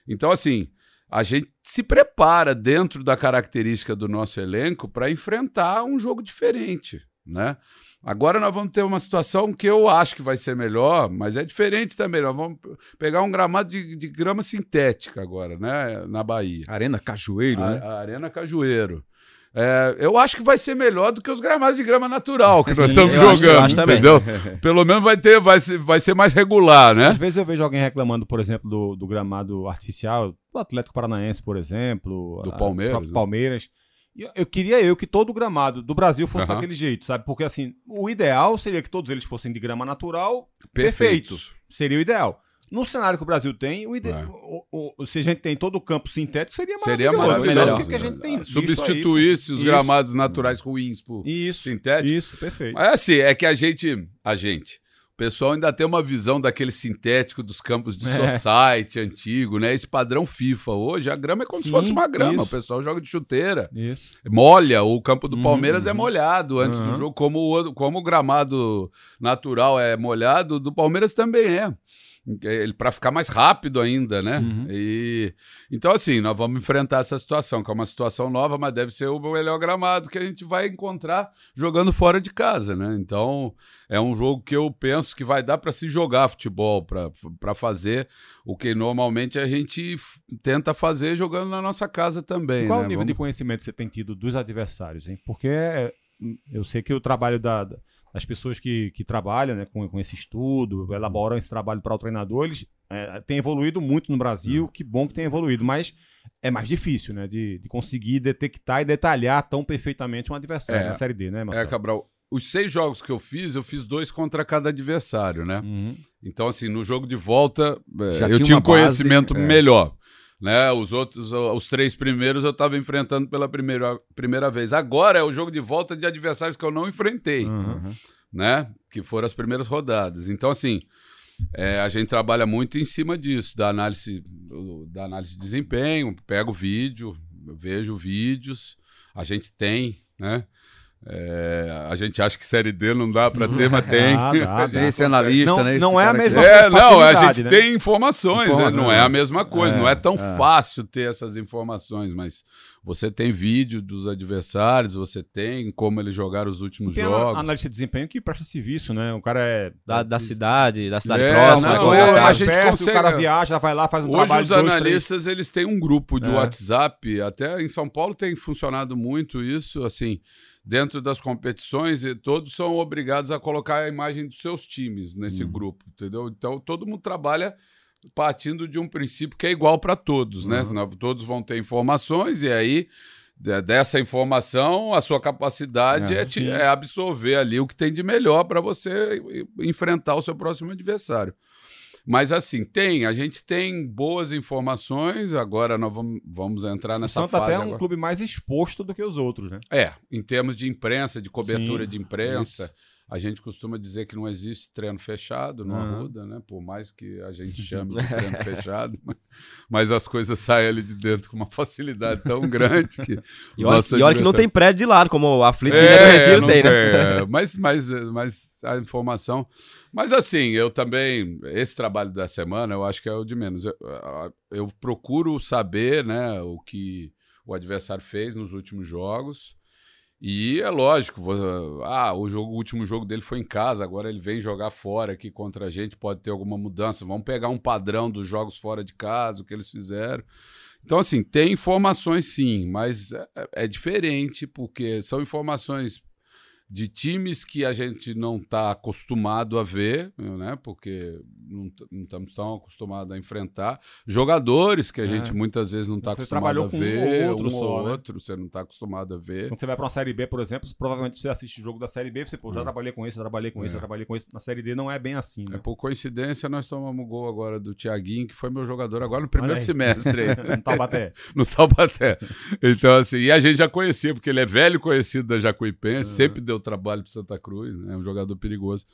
D: Então, assim, a gente se prepara dentro da característica do nosso elenco para enfrentar um jogo diferente, né? Agora nós vamos ter uma situação que eu acho que vai ser melhor, mas é diferente também. Nós vamos pegar um gramado de, de grama sintética agora, né? Na Bahia.
A: Arena Cajueiro,
D: A,
A: né?
D: a Arena Cajueiro. É, eu acho que vai ser melhor do que os gramados de grama natural que nós
C: Sim,
D: estamos
C: eu acho- eu
D: jogando,
C: acho também.
D: entendeu? Pelo menos vai ter, vai ser, vai ser mais regular, né?
B: Às vezes eu vejo alguém reclamando, por exemplo, do, do gramado artificial, do Atlético Paranaense, por exemplo.
D: Do
B: a-
D: Palmeiras,
B: próprio
D: né?
B: Palmeiras. E eu, eu queria eu que todo o gramado do Brasil fosse
D: Aham.
B: daquele jeito, sabe? Porque assim, o ideal seria que todos eles fossem de grama natural,
D: Perfeitos.
B: perfeito. Seria o ideal. No cenário que o Brasil tem, o ide...
D: É.
B: o- o- se a gente tem todo o campo sintético, seria
D: Seria
B: maravilhoso.
D: maravilhoso.
B: Melhor do que, a gente tem. visto aí,
D: Substituísse os
B: Isso.
D: gramados naturais ruins por.
B: Isso,
D: sintéticos.
B: isso, perfeito.
D: Mas assim, é que a gente, a gente, o pessoal ainda tem uma visão daquele sintético dos campos de
B: É.
D: society antigo, né? Esse padrão FIFA hoje, a grama é como se
B: Sim,
D: fosse uma grama,
B: isso.
D: o pessoal joga de chuteira.
B: Isso.
D: Molha, o campo do
B: Uhum,
D: Palmeiras é
B: uhum.
D: molhado antes do
B: Uhum.
D: jogo, como o, como o gramado natural é molhado, do Palmeiras também é. Ele para ficar mais rápido ainda, né?
B: Uhum.
D: E então assim, nós vamos enfrentar essa situação, que é uma situação nova, mas deve ser o melhor gramado que a gente vai encontrar jogando fora de casa, né? Então, é um jogo que eu penso que vai dar para se jogar futebol, para fazer o que normalmente a gente tenta fazer jogando na nossa casa também,
B: Qual
D: né?
B: o nível
D: Vamos-
B: de conhecimento você tem tido dos adversários, hein? Porque é, eu sei que o trabalho da- da- das pessoas que, que trabalham né, com, com esse estudo, elaboram esse trabalho para o treinador, eles é, têm evoluído muito no. Brasil, que bom que tem evoluído, mas é mais difícil, né? De, de conseguir detectar e detalhar tão perfeitamente um adversário
D: É.
B: na Série D, né,
D: É,
B: Marcelo?
D: Cabral, os seis jogos que eu fiz, eu fiz dois contra cada adversário, né?
B: Uhum.
D: Então, assim, no jogo de volta, é,
A: Já
D: eu
A: tinha
D: um
A: base,
D: conhecimento
A: é.
D: melhor. Né? Os outros, os três primeiros eu estava enfrentando pela primeira, primeira vez. Agora é o jogo de volta de adversários que eu não enfrentei,
B: Uhum.
D: né? Que foram as primeiras rodadas. Então, assim, é, a gente trabalha muito em cima disso, da análise, da análise de desempenho, pego o vídeo, vejo vídeos, a gente tem, né? É, a gente acha que série D não dá para ter, mas tem.
B: Dá, dá, dá.
A: Esse analista,
B: Não-
A: né? esse
B: não é a mesma-
D: É, não, a gente
B: né?
D: tem informações, né?
B: Informações.
D: não é a mesma coisa,
B: É,
D: não é tão
A: é.
D: fácil ter essas informações, mas você tem vídeo dos adversários, você tem como eles jogaram os últimos
B: Tem
D: jogos.
B: analista de desempenho que presta serviço, né? O cara é.
C: Da, da cidade, da cidade
D: É,
C: próxima.
D: não, é, a gente
B: perto,
D: consegue-
B: O cara viaja, vai lá, faz um
D: Hoje
B: trabalho
D: os
B: dois, três-
D: analistas eles têm um grupo de
B: É.
D: WhatsApp, até em São Paulo tem funcionado muito isso, assim, dentro das competições, e todos são obrigados a colocar a imagem dos seus times nesse
B: Uhum.
D: grupo, entendeu? Então todo mundo trabalha partindo de um princípio que é igual para todos, né?
B: Uhum.
D: Na- Todos vão ter informações e aí de- dessa informação, a sua capacidade
A: É,
D: é, te- é absorver ali o que tem de melhor para você enfrentar o seu próximo adversário. Mas assim, tem, a gente tem boas informações, agora nós vamos, vamos entrar nessa
B: Santa
D: fase
B: até é um
D: agora.
B: clube mais exposto do que os outros, né?
D: É, em termos de imprensa, de cobertura
B: Sim,
D: de imprensa, a gente costuma dizer que não existe treino fechado no
B: Aham.
D: Arruda, né? Por mais que a gente chame de treino fechado, mas, mas as coisas saem ali de dentro com uma facilidade tão grande que.
C: E olha, e olha que não tem prédio de lado, como Ilha do
D: é,
C: Retiro
D: não
C: tem, né?
D: é, mas, mas, mas a informação. Mas assim, eu também. Esse trabalho da semana, eu acho que é o de menos. Eu, eu procuro saber né, o que o adversário fez nos últimos jogos. E é lógico, vo- ah, o, jogo, o último jogo dele foi em casa, agora ele vem jogar fora aqui contra a gente, pode ter alguma mudança. Vamos pegar um padrão dos jogos fora de casa, o que eles fizeram. Então, assim, tem informações sim, mas é, é diferente, porque são informações de times que a gente não está acostumado a ver, né? Porque não não estamos tão acostumados a enfrentar. Jogadores que a
B: É.
D: gente muitas vezes não está acostumado a
B: com um
D: ver.
B: ou outro
D: um
B: só,
D: ou
B: né?
D: outro, você não está acostumado a ver.
B: Quando você vai pra uma Série B, por exemplo, provavelmente você assiste o jogo da Série B, você, pô, já
D: É.
B: trabalhei com isso, já trabalhei com isso, já
D: É.
B: trabalhei com isso. Na Série D não é bem assim,
D: É,
B: né?
D: por coincidência, nós tomamos gol agora do Thiaguinho, que foi meu jogador agora no primeiro semestre.
B: Não Taubaté.
D: no Taubaté. Então, assim, e a gente já conhecia, porque ele é velho conhecido da Jacuipense,
B: Uhum.
D: sempre deu trabalho para Santa Cruz, né? É um jogador perigoso.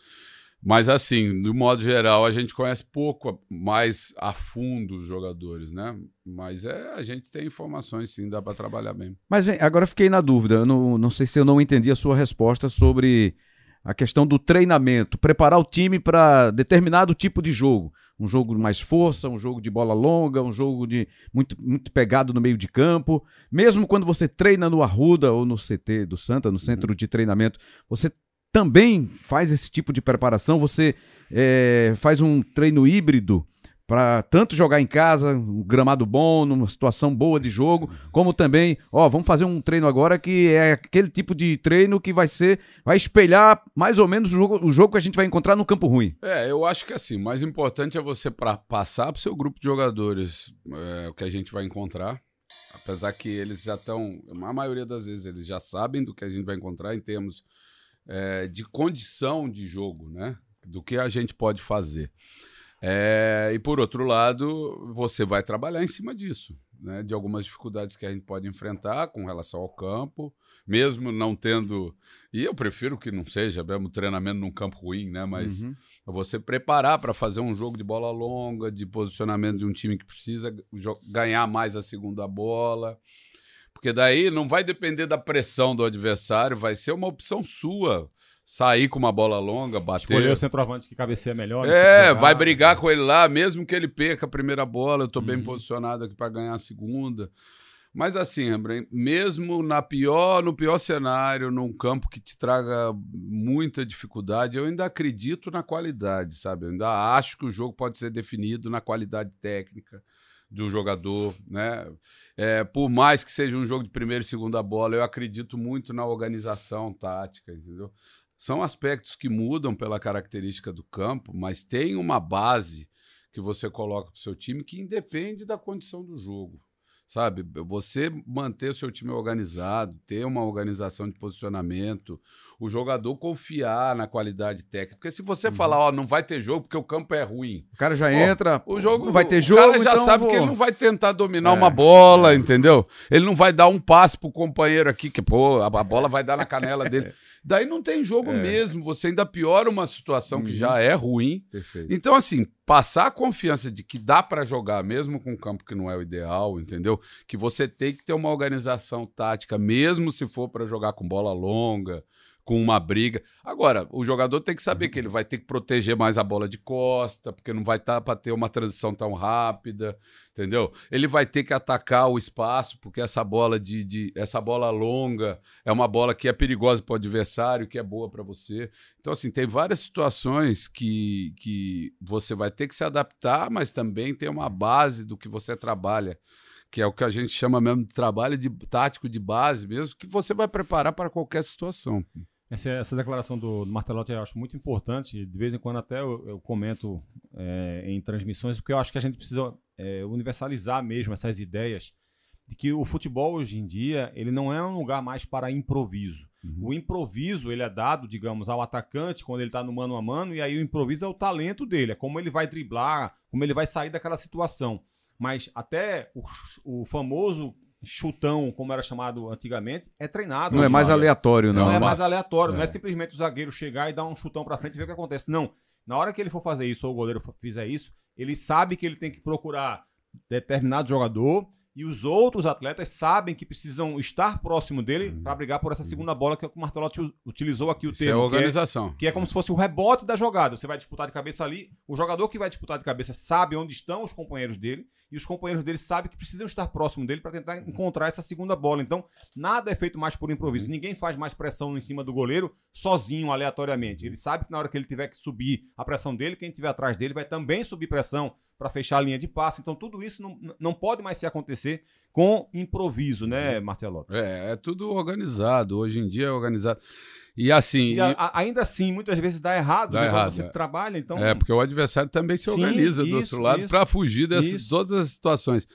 D: Mas, assim, do modo geral, a gente conhece pouco mais a fundo os jogadores, né? Mas é, a gente tem informações, sim, dá para trabalhar bem.
A: Mas vem, agora fiquei na dúvida. Eu não, não sei se eu não entendi a sua resposta sobre a questão do treinamento, preparar o time para determinado tipo de jogo. Um jogo de mais força, um jogo de bola longa, um jogo de muito, muito pegado no meio de campo. Mesmo quando você treina no Arruda ou no CT do Santa, no centro de treinamento, você também faz esse tipo de preparação. Você eh, faz um treino híbrido para tanto jogar em casa, um gramado bom, numa situação boa de jogo, como também, ó, vamos fazer um treino agora que é aquele tipo de treino que vai ser, vai espelhar mais ou menos o jogo, o jogo que a gente vai encontrar no campo ruim.
D: É, eu acho que assim, o mais importante é você pra passar para o seu grupo de jogadores é, o que a gente vai encontrar. Apesar que eles já estão, a maioria das vezes, eles já sabem do que a gente vai encontrar em termos é, de condição de jogo, né? Do que a gente pode fazer. É, e por outro lado, você vai trabalhar em cima disso, né? De algumas dificuldades que a gente pode enfrentar com relação ao campo, mesmo não tendo. E eu prefiro que não seja mesmo treinamento num campo ruim, né? Mas
A: Uhum.
D: você preparar para fazer um jogo de bola longa, de posicionamento de um time que precisa ganhar mais a segunda bola. Porque daí não vai depender da pressão do adversário, vai ser uma opção sua sair com uma bola longa, bater.
B: Escolher o centroavante que cabeceia melhor. né,
D: É,
B: jogar.
D: vai brigar com ele lá, mesmo que ele perca a primeira bola, eu tô bem
B: Uhum.
D: posicionado aqui para ganhar a segunda. Mas assim, Rembrandt, mesmo na pior, no pior cenário, num campo que te traga muita dificuldade, eu ainda acredito na qualidade, sabe? Eu ainda acho que o jogo pode ser definido na qualidade técnica do jogador, né? É, por mais que seja um jogo de primeira e segunda bola, eu acredito muito na organização tática, entendeu? São aspectos que mudam pela característica do campo, mas tem uma base que você coloca para o seu time que independe da condição do jogo. Sabe, você manter o seu time organizado, ter uma organização de posicionamento, o jogador confiar na qualidade técnica. Porque se você
A: Uhum.
D: falar, ó, não vai ter jogo porque o campo é ruim,
A: O cara já entra,
D: o jogo
A: não vai ter
D: o
A: jogo,
D: cara já
A: então
D: sabe
A: vou-
D: que ele não vai tentar dominar
A: É,
D: uma bola, entendeu? Ele não vai dar um passe pro companheiro aqui, que, pô, a bola vai dar na canela dele. Daí não tem jogo
A: É.
D: mesmo, você ainda piora uma situação que
A: Uhum.
D: já é ruim.
A: Perfeito.
D: Então, assim, passar a confiança de que dá pra jogar, mesmo com um campo que não é o ideal, entendeu? Que você tem que ter uma organização tática, mesmo se for pra jogar com bola longa, com uma briga. Agora, o jogador tem que saber que ele vai ter que proteger mais a bola de costa, porque não vai estar para ter uma transição tão rápida, entendeu? Ele vai ter que atacar o espaço, porque essa bola de, de- essa bola longa é uma bola que é perigosa para o adversário, que é boa para você. Então, assim, tem várias situações que, que você vai ter que se adaptar, mas também tem uma base do que você trabalha, que é o que a gente chama mesmo de trabalho de tático de base mesmo, que você vai preparar para qualquer situação.
B: Essa, essa declaração do, do Martelotti eu acho muito importante. De vez em quando até eu, eu comento é, em transmissões, porque eu acho que a gente precisa é, universalizar mesmo essas ideias de que o futebol hoje em dia ele não é um lugar mais para improviso.
D: Uhum.
B: O improviso ele é dado, digamos, ao atacante quando ele está no mano a mano, e aí o improviso é o talento dele, é como ele vai driblar, como ele vai sair daquela situação. Mas até o, o famoso chutão, como era chamado antigamente, é treinado.
A: Não é
B: hoje
A: mais
B: em dia.
A: aleatório,
B: Não
A: não.
B: é mais aleatório, não é
D: É.
B: simplesmente o zagueiro chegar e dar um chutão pra frente e ver o que acontece. Não. Na hora que ele for fazer isso, ou o goleiro fizer isso, ele sabe que ele tem que procurar determinado jogador e os outros atletas sabem que precisam estar próximo dele pra brigar por essa segunda bola que é o que Martelotti utilizou aqui o
D: Isso é
B: termo. que
D: organização.
B: que é como se fosse o rebote da jogada. Você vai disputar de cabeça ali, o jogador que vai disputar de cabeça sabe onde estão os companheiros dele, e os companheiros dele sabem que precisam estar próximo dele para tentar encontrar essa segunda bola. Então, nada é feito mais por improviso. Ninguém faz mais pressão em cima do goleiro sozinho, aleatoriamente. Ele sabe que na hora que ele tiver que subir a pressão dele, quem estiver atrás dele vai também subir pressão para fechar a linha de passe. Então, tudo isso não, não pode mais se acontecer com improviso, né, Martelo?
D: É, é tudo organizado. Hoje em dia é organizado. E assim.
B: E a- a- ainda assim, muitas vezes dá errado,
D: Dá
B: né?
D: Errado,
B: você
D: é.
B: trabalha, então...
D: É, porque o adversário também se
B: Sim,
D: organiza do
B: isso,
D: outro lado para fugir
B: isso.
D: todas as situações.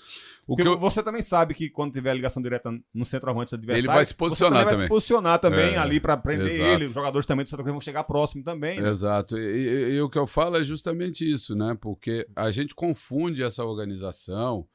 D: O
B: Porque
D: que eu,
B: você também sabe que quando tiver ligação direta no centroavante do adversário,
D: Ele vai se posicionar
B: você também. vai
D: também.
B: se posicionar também
D: É,
B: ali pra prender
D: exato.
B: ele. Os jogadores também do centroavante vão chegar próximo também. né?
D: Exato. E, e- e o que eu falo é justamente isso, né? Porque a gente confunde essa organização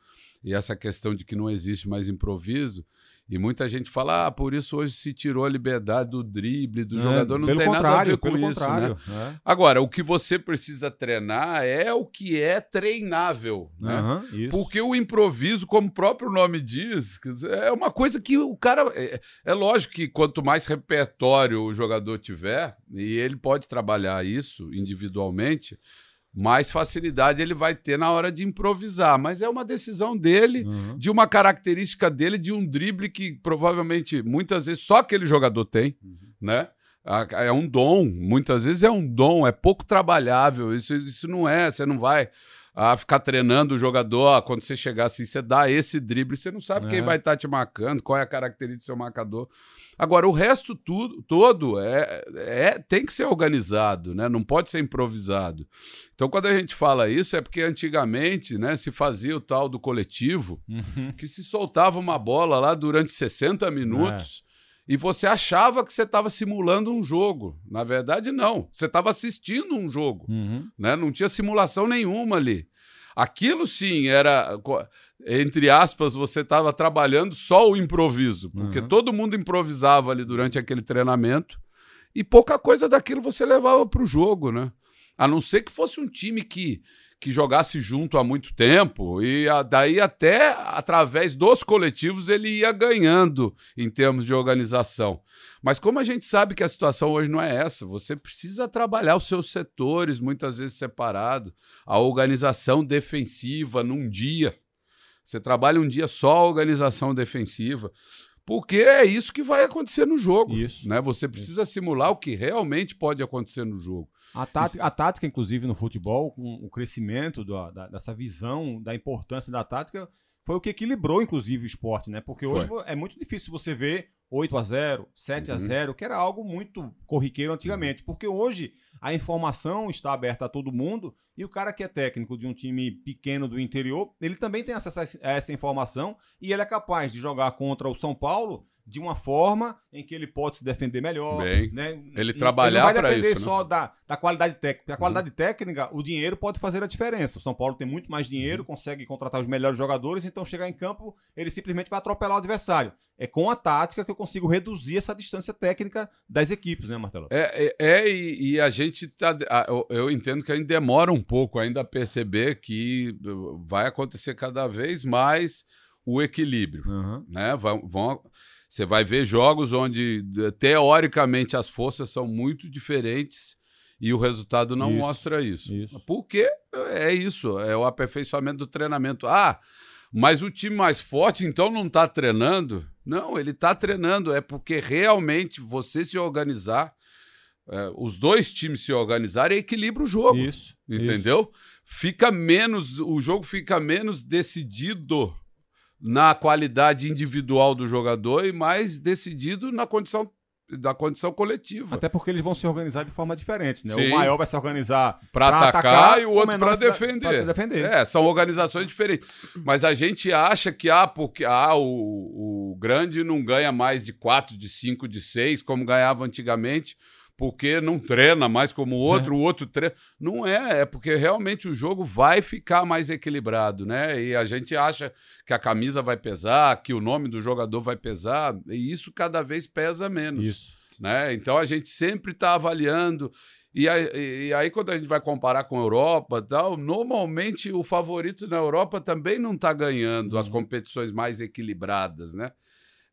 D: e essa questão de que não existe mais improviso. E muita gente fala, ah, por isso hoje se tirou a liberdade do drible, do
B: É,
D: jogador. Não tem nada a ver com
B: pelo
D: isso,
B: contrário.
D: né?
B: É.
D: Agora, o que você precisa treinar é o que é treinável, né?
B: Aham, isso.
D: Porque o improviso, como o próprio nome diz, é uma coisa que o cara. É, é lógico que quanto mais repertório o jogador tiver, e ele pode trabalhar isso individualmente, mais facilidade ele vai ter na hora de improvisar. Mas é uma decisão dele,
B: Aham.
D: de uma característica dele, de um drible que provavelmente muitas vezes só aquele jogador tem, né? A- É um dom, muitas vezes é um dom, é pouco trabalhável. Isso, isso não é, você não vai ah, ficar treinando o jogador. ah, quando você chegar assim, você dá esse drible, você não sabe
B: É.
D: quem vai estar te marcando, qual é a característica do seu marcador. Agora, o resto tudo, todo é, é, tem que ser organizado, né? não pode ser improvisado. Então, quando a gente fala isso, é porque antigamente né, se fazia o tal do coletivo,
B: Uhum.
D: que se soltava uma bola lá durante 60 minutos e você achava que você estava simulando um jogo. Na verdade, não. Você estava assistindo um jogo,
B: Uhum.
D: né? Não tinha simulação nenhuma ali. Aquilo sim era, entre aspas, você estava trabalhando só o improviso, porque
B: Uhum.
D: todo mundo improvisava ali durante aquele treinamento e pouca coisa daquilo você levava para o jogo, né? A não ser que fosse um time que, que jogasse junto há muito tempo e daí até através dos coletivos ele ia ganhando em termos de organização. Mas como a gente sabe que a situação hoje não é essa, você precisa trabalhar os seus setores muitas vezes separados, a organização defensiva num dia. Você trabalha um dia só a organização defensiva. Porque é isso que vai acontecer no jogo.
B: Isso.
D: Né? Você precisa simular o que realmente pode acontecer no jogo.
B: A tática, a tática, inclusive, no futebol, com o crescimento da- da- dessa visão da importância da tática, foi o que equilibrou, inclusive, o esporte, né? Porque hoje é muito difícil você ver 8 a 0 7 a
D: Uhum.
B: 0 que era algo muito corriqueiro antigamente. Porque hoje a informação está aberta a todo mundo e o cara que é técnico de um time pequeno do interior, ele também tem acesso a essa informação e ele é capaz de jogar contra o São Paulo de uma forma em que ele pode se defender melhor.
D: Bem,
B: né?
D: ele trabalhar
B: não vai depender
D: isso, né?
B: só da, da qualidade técnica. A qualidade técnica, o dinheiro pode fazer a diferença. O São Paulo tem muito mais
D: Uhum.
B: dinheiro, consegue contratar os melhores jogadores, então chegar em campo, ele simplesmente vai atropelar o adversário. É com a tática que eu consigo reduzir essa distância técnica das equipes, né, Martelo?
D: É, é, é, e, e a gente tá. eu, eu entendo que a gente demora um pouco ainda a perceber que uh, vai acontecer cada vez mais o equilíbrio.
B: Aham.
D: Né? Vão, vão- você vai ver jogos onde, de- teoricamente, as forças são muito diferentes e o resultado não
B: Isso,
D: mostra isso.
B: isso.
D: Porque é isso, é o aperfeiçoamento do treinamento. Ah, mas o time mais forte então não está treinando? Não, ele está treinando, é porque realmente você se organizar, é, os dois times se organizarem, equilibra o jogo.
B: Isso.
D: Entendeu? Fica menos, o jogo fica menos decidido na qualidade individual do jogador e mais decidido na condição da condição coletiva.
B: Até porque eles vão se organizar de forma diferente, né?
D: Sim.
B: O maior vai se organizar
D: Para atacar, e o outro para defender.
B: defender.
D: É, são organizações diferentes. Mas a gente acha que ah, porque ah, o, o grande não ganha mais de quatro, de cinco, de seis, como ganhava antigamente, porque não treina mais como o outro, o outro treina. Não é, é porque realmente o jogo vai ficar mais equilibrado, né? E a gente acha que a camisa vai pesar, que o nome do jogador vai pesar, e isso cada vez pesa menos
B: Isso.
D: né? Então a gente sempre está avaliando. E aí, e aí, quando a gente vai comparar com a Europa e tal, normalmente o favorito na Europa também não está ganhando as competições mais equilibradas, né?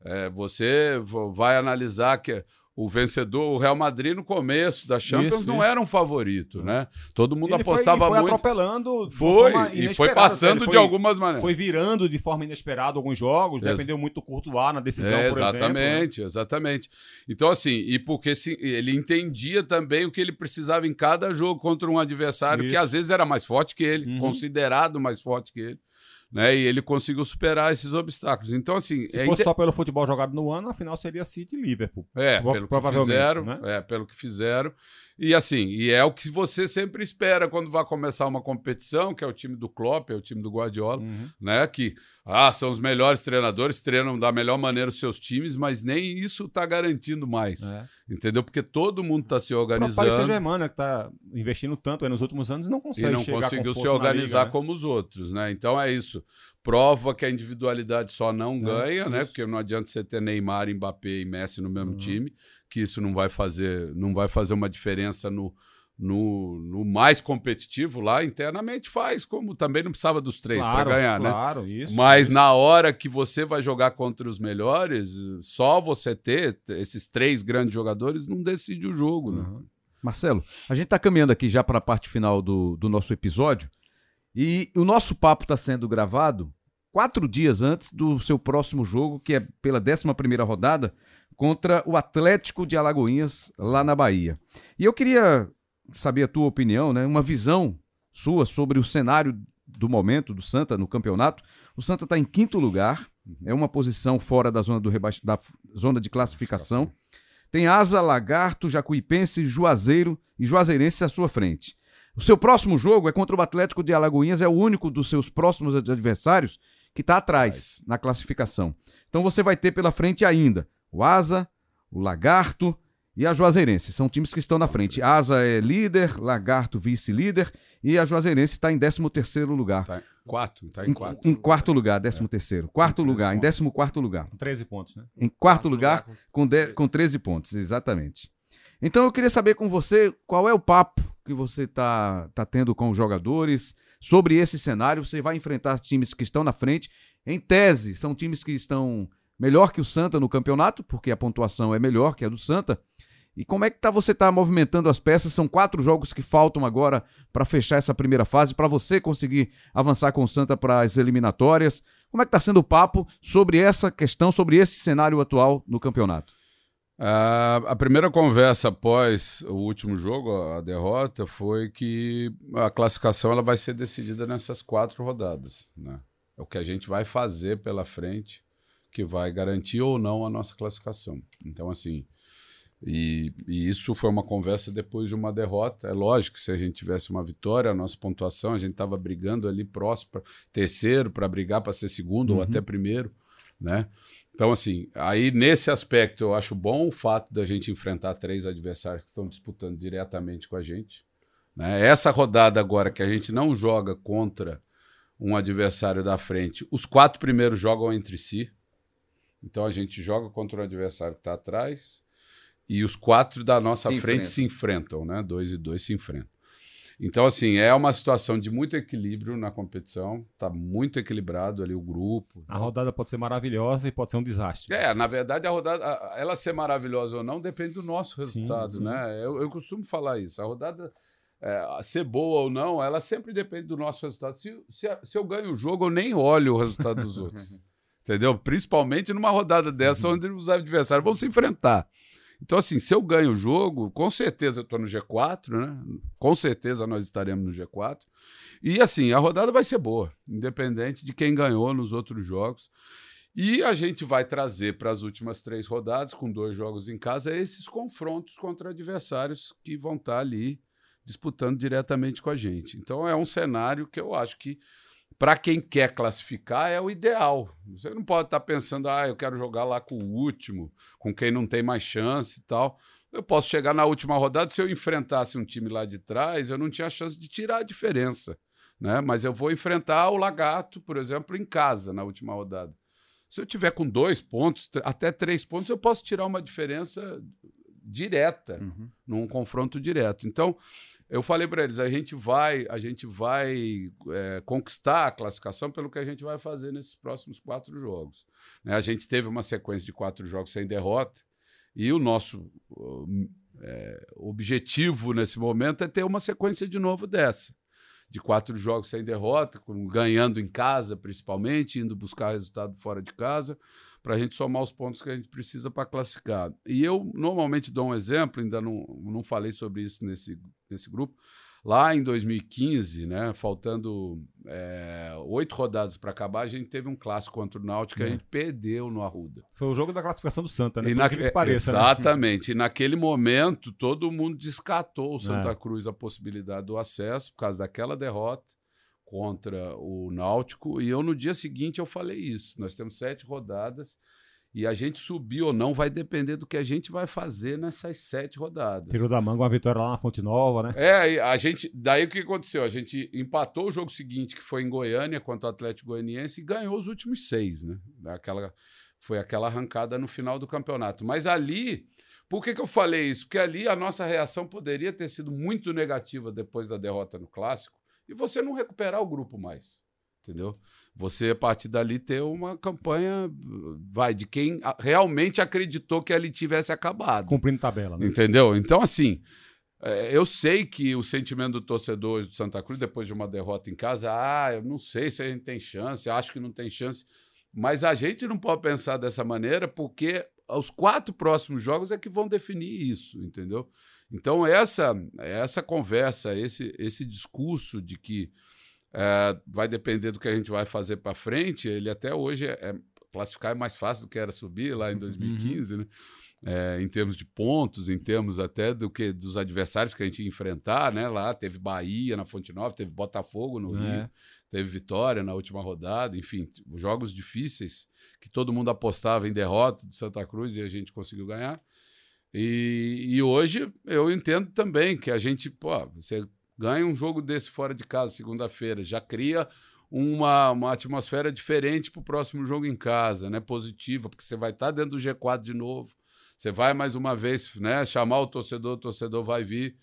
D: É, você vai analisar que o vencedor, o Real Madrid, no começo da Champions,
B: Isso,
D: não
B: isso.
D: era um favorito, né? Todo mundo
B: Ele foi-
D: apostava
B: ele foi
D: muito.
B: atropelando
D: Foi, e foi passando
B: ele
D: de
B: foi-
D: algumas maneiras.
B: Foi virando de forma inesperada alguns jogos,
D: Ex-
B: dependeu muito do Courtois na decisão,
D: É,
B: por exemplo. né?
D: exatamente, exatamente. Então, assim, e porque se- ele entendia também o que ele precisava em cada jogo contra um adversário que
B: Isso.
D: às vezes era mais forte que ele,
B: Uhum.
D: considerado mais forte que ele. Né? E ele conseguiu superar esses obstáculos. Então, assim,
B: Se
D: é,
B: fosse
D: inte-
B: só pelo futebol jogado no ano, afinal seria City e Liverpool.
D: é, pelo que fizeram,
B: né?
D: é, pelo que fizeram. E assim, e é o que você sempre espera quando vai começar uma competição, que é o time do Klopp, é o time do Guardiola,
B: Uhum.
D: né? Que ah, são os melhores treinadores, treinam da melhor maneira os seus times, mas nem isso está garantindo mais.
B: É.
D: Entendeu? Porque todo mundo está se
B: O Paris
D: organizando
B: Saint-Germain, né, que tá investindo tanto aí nos últimos anos e não
D: e
B: consegue
D: não
B: chegar
D: conseguiu se organizar
B: liga, né?
D: como os outros, né? Então é isso. Prova que a individualidade só não
B: É,
D: ganha, né?
B: isso.
D: Porque não adianta você ter Neymar, Mbappé e Messi no mesmo
B: Uhum.
D: time, que isso não vai fazer, não vai fazer uma diferença no, no, no mais competitivo lá internamente faz, como também não precisava dos três para
B: Claro,
D: ganhar, né?
B: Claro, isso.
D: Mas
B: isso.
D: na hora que você vai jogar contra os melhores, só você ter esses três grandes jogadores não decide o jogo, né?
B: Uhum.
A: Marcelo, a gente está caminhando aqui já para a parte final do, do nosso episódio e o nosso papo está sendo gravado quatro dias antes do seu próximo jogo, que é pela 11 primeira rodada, contra o Atlético de Alagoinhas, lá na Bahia. E eu queria saber a tua opinião, né? uma visão sua sobre o cenário do momento do Santa no campeonato. O Santa está em quinto lugar, é uma posição fora da zona, do rebaix... da zona de classificação. Tem Asa, Lagarto, Jacuipense, Juazeiro e Juazeirense à sua frente. O seu próximo jogo é contra o Atlético de Alagoinhas, é o único dos seus próximos ad- adversários que está atrás na classificação. Então você vai ter pela frente ainda o Asa, o Lagarto e a Juazeirense. São times que estão na frente. Asa é líder, Lagarto vice-líder e a Juazeirense está em 13 terceiro lugar.
D: Tá em quatro, tá em
A: Em,
D: quatro.
A: em quarto lugar, 13 terceiro. Quarto lugar, em
D: pontos.
A: 14 quarto lugar.
B: Com 13 pontos, né?
A: Em quarto lugar,
C: com-
A: com, de- com 13 pontos, exatamente. Então eu queria saber com você qual é o papo que você está tá tendo com os jogadores sobre esse cenário. Você vai enfrentar times que estão na frente. Em tese, são times que estão melhor que o Santa no campeonato, porque a pontuação é melhor que a do Santa. E como é que tá, você está movimentando as peças? São quatro jogos que faltam agora para fechar essa primeira fase, para você conseguir avançar com o Santa para as eliminatórias. Como é que está sendo o papo sobre essa questão, sobre esse cenário atual no campeonato?
D: A primeira conversa após o último jogo, a derrota, foi que a classificação ela vai ser decidida nessas quatro rodadas. Né? É o que a gente vai fazer pela frente que vai garantir ou não a nossa classificação. Então, assim, e, e isso foi uma conversa depois de uma derrota. É lógico que se a gente tivesse uma vitória, a nossa pontuação, a gente estava brigando ali próximo, pra, terceiro, para brigar para ser segundo ou
A: Uhum.
D: até primeiro, né? Então, assim, aí nesse aspecto eu acho bom o fato da gente enfrentar três adversários que estão disputando diretamente com a gente. Né? Essa rodada agora que a gente não joga contra um adversário da frente, os quatro primeiros jogam entre si. Então a gente joga contra um adversário que está atrás e os quatro da nossa
A: Se
D: frente
A: enfrentam.
D: se enfrentam, né? Dois e dois se enfrentam. Então, assim, é uma situação de muito equilíbrio na competição, tá muito equilibrado ali o grupo.
B: A rodada pode ser maravilhosa e pode ser um desastre.
D: É, na verdade, a rodada, ela ser maravilhosa ou não, depende do nosso resultado,
B: sim.
D: né? Eu, eu costumo falar isso. A rodada é, ser boa ou não, ela sempre depende do nosso resultado. Se, se, se eu ganho o jogo, eu nem olho o resultado dos outros. Entendeu? Principalmente numa rodada dessa,
B: Uhum.
D: onde os adversários vão se enfrentar. Então, assim, se eu ganho o jogo, com certeza eu estou no G4, né? Com certeza nós estaremos no G4. E, assim, a rodada vai ser boa, independente de quem ganhou nos outros jogos. E a gente vai trazer para as últimas três rodadas, com dois jogos em casa, esses confrontos contra adversários que vão estar tá ali disputando diretamente com a gente. Então é um cenário que eu acho que para quem quer classificar é o ideal. Você não pode estar tá pensando, ah, eu quero jogar lá com o último, com quem não tem mais chance e tal. Eu posso chegar na última rodada, se eu enfrentasse um time lá de trás, eu não tinha chance de tirar a diferença. Né? Mas eu vou enfrentar o Lagarto, por exemplo, em casa na última rodada. Se eu tiver com dois pontos, até três pontos, eu posso tirar uma diferença direta, uhum. num confronto direto. Então, eu falei para eles, a gente vai, a gente vai é, conquistar a classificação pelo que a gente vai fazer nesses próximos quatro jogos. Né? A gente teve uma sequência de quatro jogos sem derrota e o nosso é, objetivo nesse momento é ter uma sequência de novo dessa. De quatro jogos sem derrota, ganhando em casa, principalmente, indo buscar resultado fora de casa, para a gente somar os pontos que a gente precisa para classificar. E eu normalmente dou um exemplo, ainda não, não falei sobre isso nesse, nesse grupo, Lá em 2015, né, faltando é, oito rodadas para acabar, a gente teve um clássico contra o Náutico que a é. gente perdeu no Arruda.
B: Foi o jogo da classificação do Santa, né?
D: E na... que pareça, né? Exatamente. Né? E naquele momento, todo mundo descartou o Santa é. Cruz a possibilidade do acesso por causa daquela derrota contra o Náutico. E eu, no dia seguinte, eu falei isso. Nós temos sete rodadas e a gente subir ou não vai depender do que a gente vai fazer nessas sete rodadas.
B: Tirou da manga uma vitória lá na Fonte Nova, né?
D: É, a gente. Daí o que aconteceu? A gente empatou o jogo seguinte, que foi em Goiânia, contra o Atlético Goianiense, e ganhou os últimos seis, né? Aquela, foi aquela arrancada no final do campeonato. Mas ali. Por que, que eu falei isso? Porque ali a nossa reação poderia ter sido muito negativa depois da derrota no clássico e você não recuperar o grupo mais entendeu? Você, a partir dali, ter uma campanha, vai, de quem realmente acreditou que ele tivesse acabado.
B: Cumprindo tabela, né?
D: Entendeu? Então, assim, é, eu sei que o sentimento do torcedor do Santa Cruz, depois de uma derrota em casa, ah, eu não sei se a gente tem chance, acho que não tem chance. Mas a gente não pode pensar dessa maneira, porque os quatro próximos jogos é que vão definir isso, entendeu? Então, essa, essa conversa, esse, esse discurso de que é, vai depender do que a gente vai fazer para frente. Ele até hoje é, é, classificar é mais fácil do que era subir lá em 2015, uhum. né? É, em termos de pontos, em termos até do que dos adversários que a gente ia enfrentar, né? Lá teve Bahia na Fonte Nova, teve Botafogo no é. Rio, teve Vitória na última rodada, enfim, jogos difíceis que todo mundo apostava em derrota do Santa Cruz e a gente conseguiu ganhar. E, e hoje eu entendo também que a gente, pô, você ganha um jogo desse fora de casa segunda-feira, já cria uma, uma atmosfera diferente para o próximo jogo em casa, né? Positiva, porque você vai estar tá dentro do G4 de novo. Você vai mais uma vez né, chamar o torcedor, o torcedor vai vir.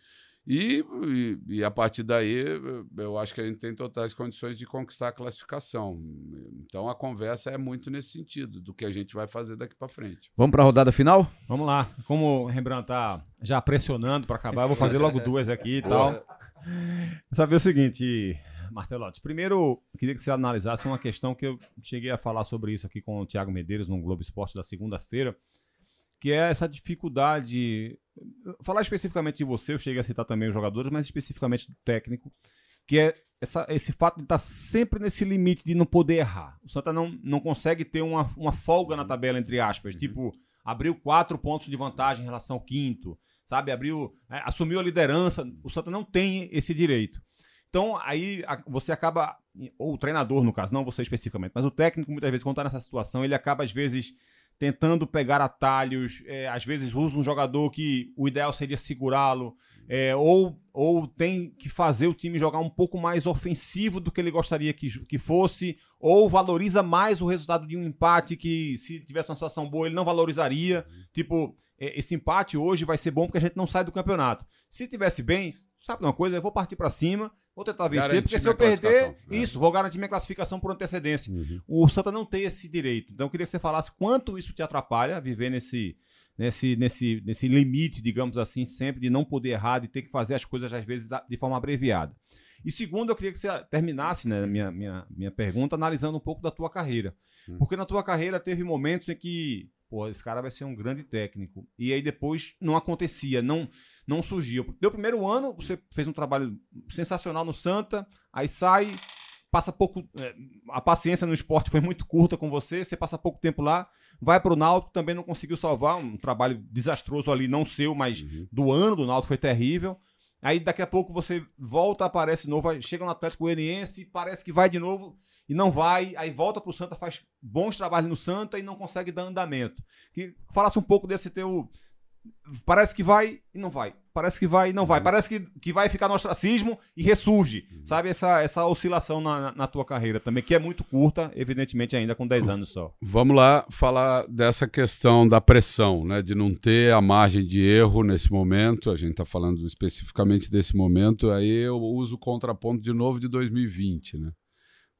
D: E, e, e, a partir daí, eu acho que a gente tem totais condições de conquistar a classificação. Então a conversa é muito nesse sentido, do que a gente vai fazer daqui para frente.
A: Vamos para a rodada final?
B: Vamos lá. Como o Rembrandt tá já pressionando para acabar, eu vou fazer logo duas aqui e tal. Saber o seguinte, Martelotti. Primeiro, queria que você analisasse uma questão que eu cheguei a falar sobre isso aqui com o Thiago Medeiros no Globo Esporte da segunda-feira, que é essa dificuldade. Falar especificamente de você, eu cheguei a citar também os jogadores, mas especificamente do técnico, que é essa, esse fato de estar sempre nesse limite de não poder errar. O Santa não, não consegue ter uma, uma folga na tabela, entre aspas. Uhum. Tipo, abriu quatro pontos de vantagem em relação ao quinto sabe? Abriu, é, assumiu a liderança. O Santa não tem esse direito. Então, aí a, você acaba, ou o treinador, no caso, não você especificamente, mas o técnico, muitas vezes, quando está nessa situação, ele acaba, às vezes, tentando pegar atalhos, é, às vezes usa um jogador que o ideal seria segurá-lo, é, ou, ou tem que fazer o time jogar um pouco mais ofensivo do que ele gostaria que, que fosse, ou valoriza mais o resultado de um empate que, se tivesse uma situação boa, ele não valorizaria. Tipo, é, esse empate hoje vai ser bom porque a gente não sai do campeonato. Se tivesse bem, sabe uma coisa? Eu vou partir para cima, vou tentar vencer, porque se eu perder, né? isso, vou garantir minha classificação por antecedência. Uhum. O Santa não tem esse direito. Então eu queria que você falasse quanto isso te atrapalha viver nesse, nesse, nesse, nesse limite, digamos assim, sempre de não poder errar, de ter que fazer as coisas às vezes de forma abreviada. E segundo, eu queria que você terminasse né, minha, minha, minha pergunta analisando um pouco da tua carreira. Hum. Porque na tua carreira teve momentos em que pô, esse cara vai ser um grande técnico. E aí depois não acontecia, não não surgia. Deu primeiro ano, você fez um trabalho sensacional no Santa, aí sai, passa pouco. é, a paciência no esporte foi muito curta com você, você passa pouco tempo lá, vai pro Náutico, também não conseguiu salvar, um trabalho desastroso ali, não seu, mas
D: Uhum.
B: do ano do Náutico foi terrível. Aí daqui a pouco você volta, aparece novo, chega no Atlético Goianiense, parece que vai de novo e não vai, aí volta pro Santa, faz bons trabalhos no Santa e não consegue dar andamento. Que falasse um pouco desse teu parece que vai e não vai. Parece que vai e não vai. Parece que, que vai ficar no ostracismo e ressurge. Sabe essa, essa oscilação na, na- na tua carreira também, que é muito curta, evidentemente ainda com 10 anos só.
D: Vamos lá falar dessa questão da pressão, né? De não ter a margem de erro nesse momento. A gente está falando especificamente desse momento. Aí eu uso o contraponto de novo de 2020, né?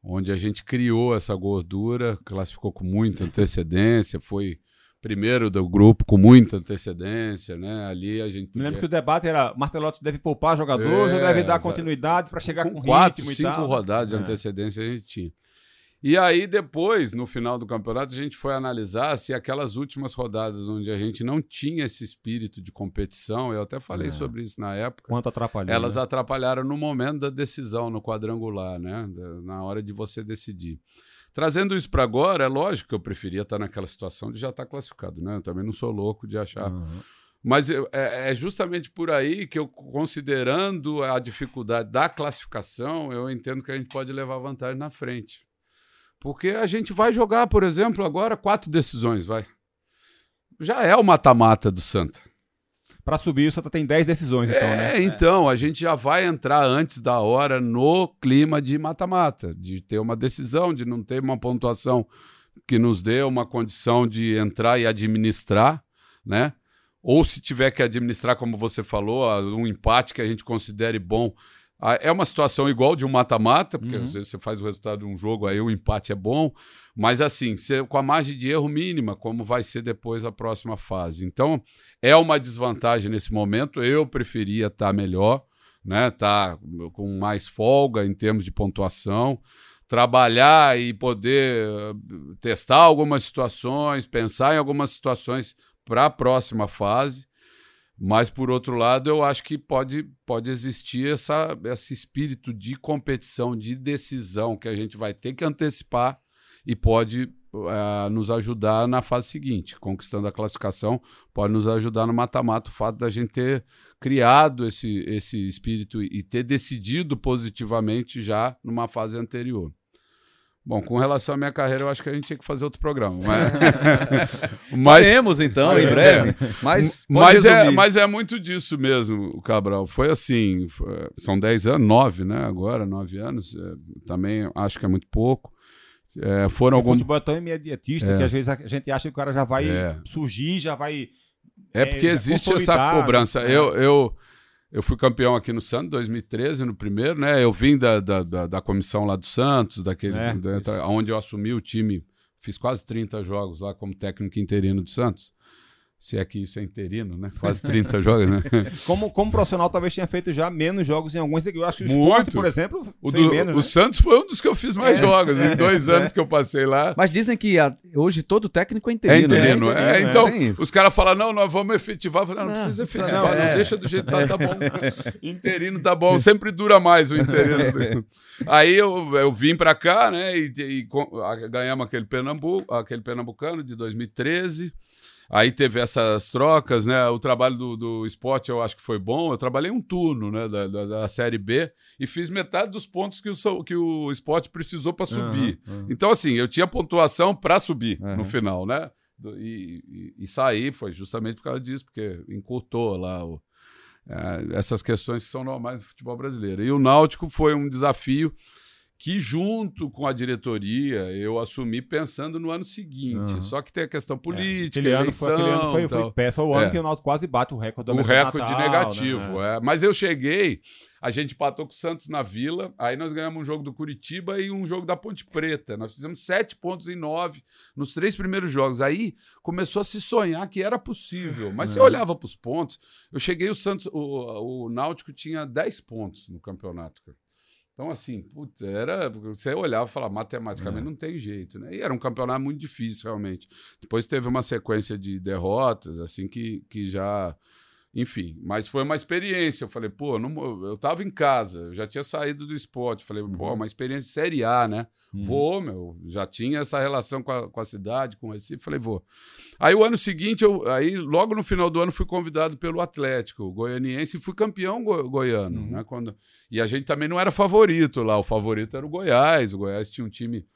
D: Onde a gente criou essa gordura, classificou com muita antecedência, foi primeiro do grupo com muita antecedência, né? Ali a gente
B: Me lembro
D: podia-
B: que o debate era Martelotti deve poupar jogadores
D: É,
B: ou deve dar continuidade para chegar com,
D: com quatro,
B: e
D: cinco rodadas de
B: É.
D: antecedência a gente tinha. E aí, depois, no final do campeonato, a gente foi analisar se aquelas últimas rodadas onde a gente não tinha esse espírito de competição, eu até falei
B: É.
D: sobre isso na época,
B: Quanto atrapalhou.
D: elas
B: né?
D: atrapalharam no momento da decisão, no quadrangular, né? Na hora de você decidir. Trazendo isso para agora, é lógico que eu preferia estar naquela situação de já estar classificado, né? Eu também não sou louco de achar
B: Aham.
D: mas eu- é, é justamente por aí que eu, considerando a dificuldade da classificação, eu entendo que a gente pode levar vantagem na frente. Porque a gente vai jogar, por exemplo, agora quatro decisões, vai. Já é o mata-mata do Santa.
B: Pra subir, o Santa tem 10 decisões, então,
D: é,
B: né?
D: então, a gente já vai entrar antes da hora no clima de mata-mata, de ter uma decisão, de não ter uma pontuação que nos dê uma condição de entrar e administrar, né? Ou se tiver que administrar, como você falou, um empate que a gente considere bom. Ah, É uma situação igual de um mata-mata, porque
B: Uhum.
D: às vezes você faz o resultado de um jogo, aí o empate é bom, mas assim, com a margem de erro mínima, como vai ser depois a próxima fase. Então, é uma desvantagem nesse momento. Eu preferia estar melhor, né? Estar com mais folga em termos de pontuação, trabalhar e poder eh, testar algumas situações, pensar em algumas situações para a próxima fase. Mas, por outro lado, eu acho que pode, pode existir essa, esse espírito de competição, de decisão, que a gente vai ter que antecipar e pode eh, nos ajudar na fase seguinte. Conquistando a classificação, pode nos ajudar no mata-mata o fato da gente ter criado esse, esse espírito e ter decidido positivamente já numa fase anterior. Bom, com relação à minha carreira, eu acho que a gente tinha que fazer outro programa. Mas, mas,
A: Faremos, então, em
D: É.
A: breve. Mas, pode
D: mas, é, mas é muito disso mesmo, Cabral. Foi assim, foi- são 10 anos, 9, né? Agora, 9 anos. é, também acho que é muito pouco. É, foram
B: O
D: alguns.
B: futebol é tão imediatista
D: É.
B: que às vezes a gente acha que o cara já vai
D: É.
B: surgir, já vai.
D: É porque
B: é,
D: existe essa cobrança.
B: né?
D: Eu, eu, eu fui campeão aqui no Santos em 2013, no primeiro, né? Eu vim da, da, da, da comissão lá do Santos, daquele,
B: É,
D: da, onde eu assumi o time. Fiz quase 30 jogos lá como técnico interino do Santos. Se é que isso é interino, né? Quase 30 jogos, né?
B: Como, como profissional, talvez tenha feito já menos jogos em alguns. Eu acho que o
D: Muito.
B: esporte, por exemplo,
D: O, do-
B: menos.
D: o
B: né?
D: Santos foi um dos que eu fiz mais
B: É.
D: jogos. Em dois
B: É.
D: anos que eu passei lá.
A: Mas dizem que a- hoje todo técnico é
D: É
A: interino. né?
D: interino.
B: é
D: É,
B: interino, é.
D: então, os caras falam, não, nós vamos efetivar. Eu falei, não, não
A: Não,
D: precisa efetivar,
A: não,
D: não,
A: é.
D: deixa do jeito que tá, tá bom. interino tá bom, sempre dura mais o interino. Aí eu, eu vim pra cá, né, e, e ganhamos aquele, Pernambuco, aquele Pernambucano de 2013. Aí teve essas trocas, né? O trabalho do, do esporte eu acho que foi bom. Eu trabalhei um turno, né? Da, da, da Série B e fiz metade dos pontos que o, que o esporte precisou para subir.
B: Aham, aham.
D: Então, assim, eu tinha pontuação para subir
B: Uhum.
D: no final, né? E, e, e sair foi justamente por causa disso, porque encurtou lá o- eh, essas questões que são normais do futebol brasileiro. E o Náutico foi um desafio que, junto com a diretoria, eu assumi pensando no ano seguinte.
B: Uhum.
D: Só que tem a questão política,
B: Aquele ano foi, aquele ano
D: eleição,
B: foi, foi, foi o ano
D: É.
B: que o Náutico quase bate o recorde do
D: o recorde
B: Natal,
D: negativo.
B: né?
D: é. Mas eu cheguei, a gente empatou com o Santos na Vila, aí nós ganhamos um jogo do Curitiba e um jogo da Ponte Preta. Nós fizemos sete pontos em nove nos três primeiros jogos. Aí começou a se sonhar que era possível. Mas você
B: É.
D: olhava para os pontos, eu cheguei, o Santos, o, o Náutico tinha 10 pontos no campeonato. cara. Então, assim, putz, era. Você olhava e falava, matematicamente
B: É.
D: não tem jeito, né? E era um campeonato muito difícil, realmente. Depois teve uma sequência de derrotas, assim, que, que já Enfim, mas foi uma experiência. Eu falei, pô, não, eu tava em casa, eu já tinha saído do esporte. Falei, pô, uma experiência série A, né?
B: Uhum.
D: Vou, meu. Já tinha essa relação com a, com a cidade, com o Recife. Falei, vou. Aí o ano seguinte, eu, aí logo no final do ano, fui convidado pelo Atlético Goianiense e fui campeão go- goiano,
B: Uhum.
D: né? Quando, e a gente também não era favorito lá. O favorito era o Goiás. O Goiás tinha um time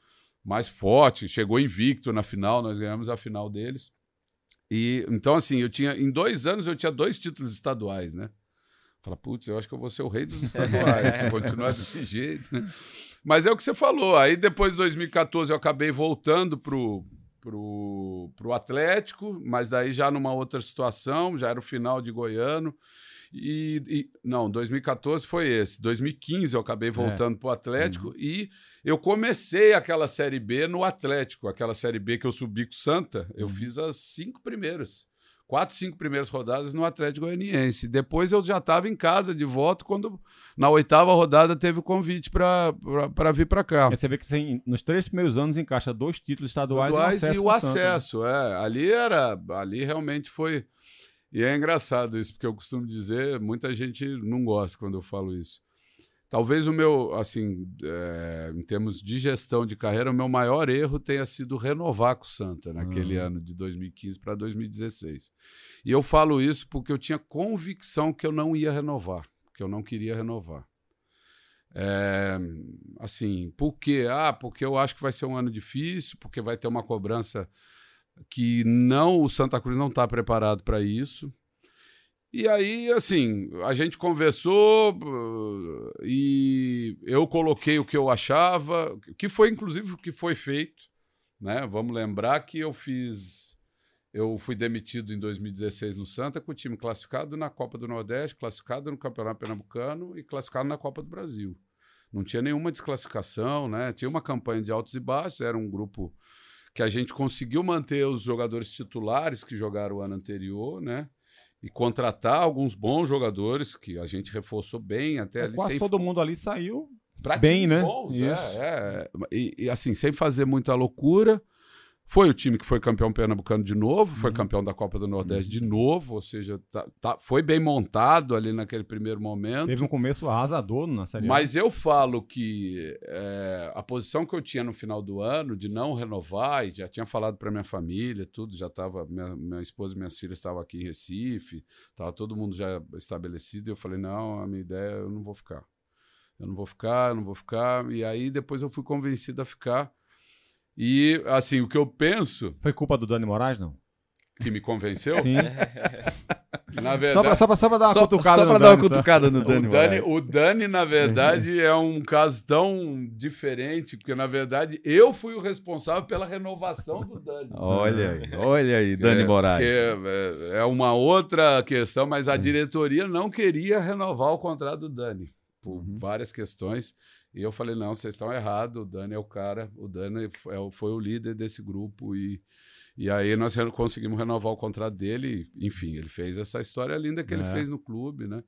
D: mais forte, chegou invicto na final, nós ganhamos a final deles. E então, assim, eu tinha. Em dois anos eu tinha dois títulos estaduais, né? Fala, putz, eu acho que eu vou ser o rei dos estaduais, se continuar desse jeito, né? Mas é o que você falou. Aí depois de 2014 eu acabei voltando pro, pro, pro Atlético, mas daí já numa outra situação, já era o final de Goiano. E, e- não, 2014 foi esse. 2015 eu acabei voltando pro Atlético e eu comecei aquela Série B no Atlético, aquela Série B que eu subi com o Santa. Eu fiz as cinco primeiras. Quatro, cinco primeiras rodadas no Atlético Goianiense. Depois eu já estava em casa de volta quando na oitava rodada teve o convite para vir para cá.
B: Você vê que você, nos três primeiros anos encaixa dois títulos estaduais,
D: Estaduais
B: e
D: e o
B: acesso. com Santa, né?
D: acesso, é. Ali era, ali realmente foi. E é engraçado isso, porque eu costumo dizer, muita gente não gosta quando eu falo isso. Talvez o meu, assim, é, em termos de gestão de carreira, o meu maior erro tenha sido renovar com o Santa naquele
B: Uhum.
D: ano de 2015 para 2016. E eu falo isso porque eu tinha convicção que eu não ia renovar, que eu não queria renovar. É, assim, por quê? Ah, porque eu acho que vai ser um ano difícil, porque vai ter uma cobrança que não o Santa Cruz não está preparado para isso. E aí, assim, a gente conversou e eu coloquei o que eu achava, que foi inclusive o que foi feito, né? Vamos lembrar que eu fiz eu fui demitido em 2016 no Santa com o time classificado na Copa do Nordeste, classificado no Campeonato Pernambucano e classificado na Copa do Brasil. Não tinha nenhuma desclassificação, né? Tinha uma campanha de altos e baixos, era um grupo que a gente conseguiu manter os jogadores titulares que jogaram o ano anterior, né? E contratar alguns bons jogadores que a gente reforçou bem até
B: É,
D: ali
B: quase
D: sem
B: todo mundo ali saiu. bem, né?
D: bons,
B: Isso.
D: é, é. E, e, assim, sem fazer muita loucura. Foi o time que foi campeão pernambucano de novo, foi
B: Uhum.
D: campeão da Copa do Nordeste de novo, ou seja, tá- tá- foi bem montado ali naquele primeiro momento.
B: Teve um começo arrasador na Série.
D: Mas eu falo que é, a posição que eu tinha no final do ano de não renovar, e já tinha falado para minha família, tudo, já estava, minha, minha esposa e minhas filhas estavam aqui em Recife, estava todo mundo já estabelecido, e eu falei, não, a minha ideia, eu não vou ficar. Eu não vou ficar, eu não vou ficar. E aí depois eu fui convencido a ficar. E, assim, o que eu penso,
B: Foi culpa do Dani Moraes, não?
D: que me convenceu,
B: Sim.
D: na
B: Só
D: verdade...
B: pra, só, pra, só pra dar uma
C: Só,
B: cutucada
C: só
B: no
C: pra dar uma
B: Dani, só.
C: cutucada no
D: O
C: Dani.
D: Dani,
C: Moraes.
D: o Dani, na verdade, é um caso tão diferente, porque, na verdade, eu fui o responsável pela renovação do Dani.
C: Olha aí, olha aí, Dani
D: É,
C: Moraes.
D: que é, é uma outra questão, mas a diretoria não queria renovar o contrato do Dani, por
C: Uhum.
D: várias questões. E eu falei: não, vocês estão errados, o Dani é o cara, o Dani é foi o líder desse grupo. E, e aí nós conseguimos renovar o contrato dele. e, Enfim, ele fez essa história linda que ele
B: É.
D: fez no clube, né?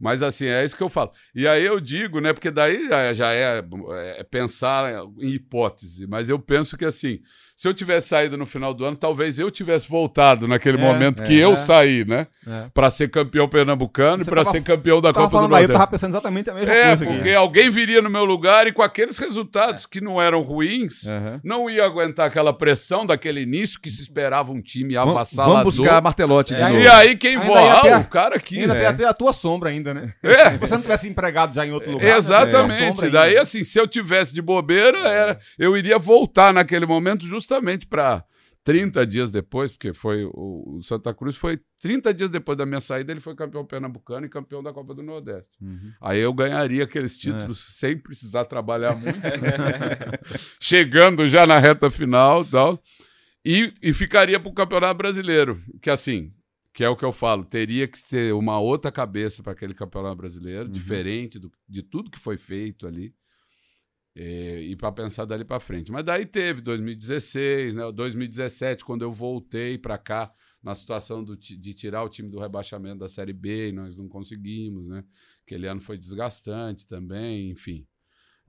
D: Mas assim, é isso que eu falo. E aí eu digo, né? Porque daí já- já é, é pensar em hipótese, mas eu penso que assim, se eu tivesse saído no final do ano, talvez eu tivesse voltado naquele
B: É,
D: momento
C: é,
D: que eu
B: é.
D: saí, né?
B: É.
D: Para ser campeão pernambucano
B: Você
D: e para ser campeão da Copa do
B: aí, eu
D: Nordeste.
B: tava pensando exatamente a mesma
D: É,
B: coisa aqui.
D: porque alguém viria no meu lugar e com aqueles resultados que não eram ruins,
C: Aham.
D: não ia aguentar aquela pressão daquele início que se esperava um time avassalador.
C: Vamos buscar Martelote de
B: É,
C: novo.
D: E aí quem
B: Ainda
D: voa?
B: ia ter
D: Ah,
B: a-
D: o cara aqui,
B: Ainda
D: né?
B: tem até a tua sombra ainda, né?
D: É.
B: Se você não tivesse empregado já em outro lugar. né?
D: Exatamente.
B: Sombra
D: Daí,
B: ainda.
D: assim, se eu tivesse de bobeira, era, eu iria voltar naquele momento justamente para 30 dias depois, porque foi o, Santa Cruz foi 30 dias depois da minha saída, ele foi campeão pernambucano e campeão da Copa do Nordeste.
B: Uhum.
D: Aí eu ganharia aqueles títulos sem precisar trabalhar muito, né? chegando já na reta final e tal. E, e ficaria para o Campeonato Brasileiro, que assim, que é o que eu falo, teria que ter uma outra cabeça para aquele Campeonato Brasileiro, diferente do- de tudo que foi feito ali. eh, E, para pensar dali para frente. Mas daí teve 2016, né? 2017, quando eu voltei para cá, na situação do de tirar o time do rebaixamento da Série B, e nós não conseguimos, né? Aquele ano foi desgastante também, enfim.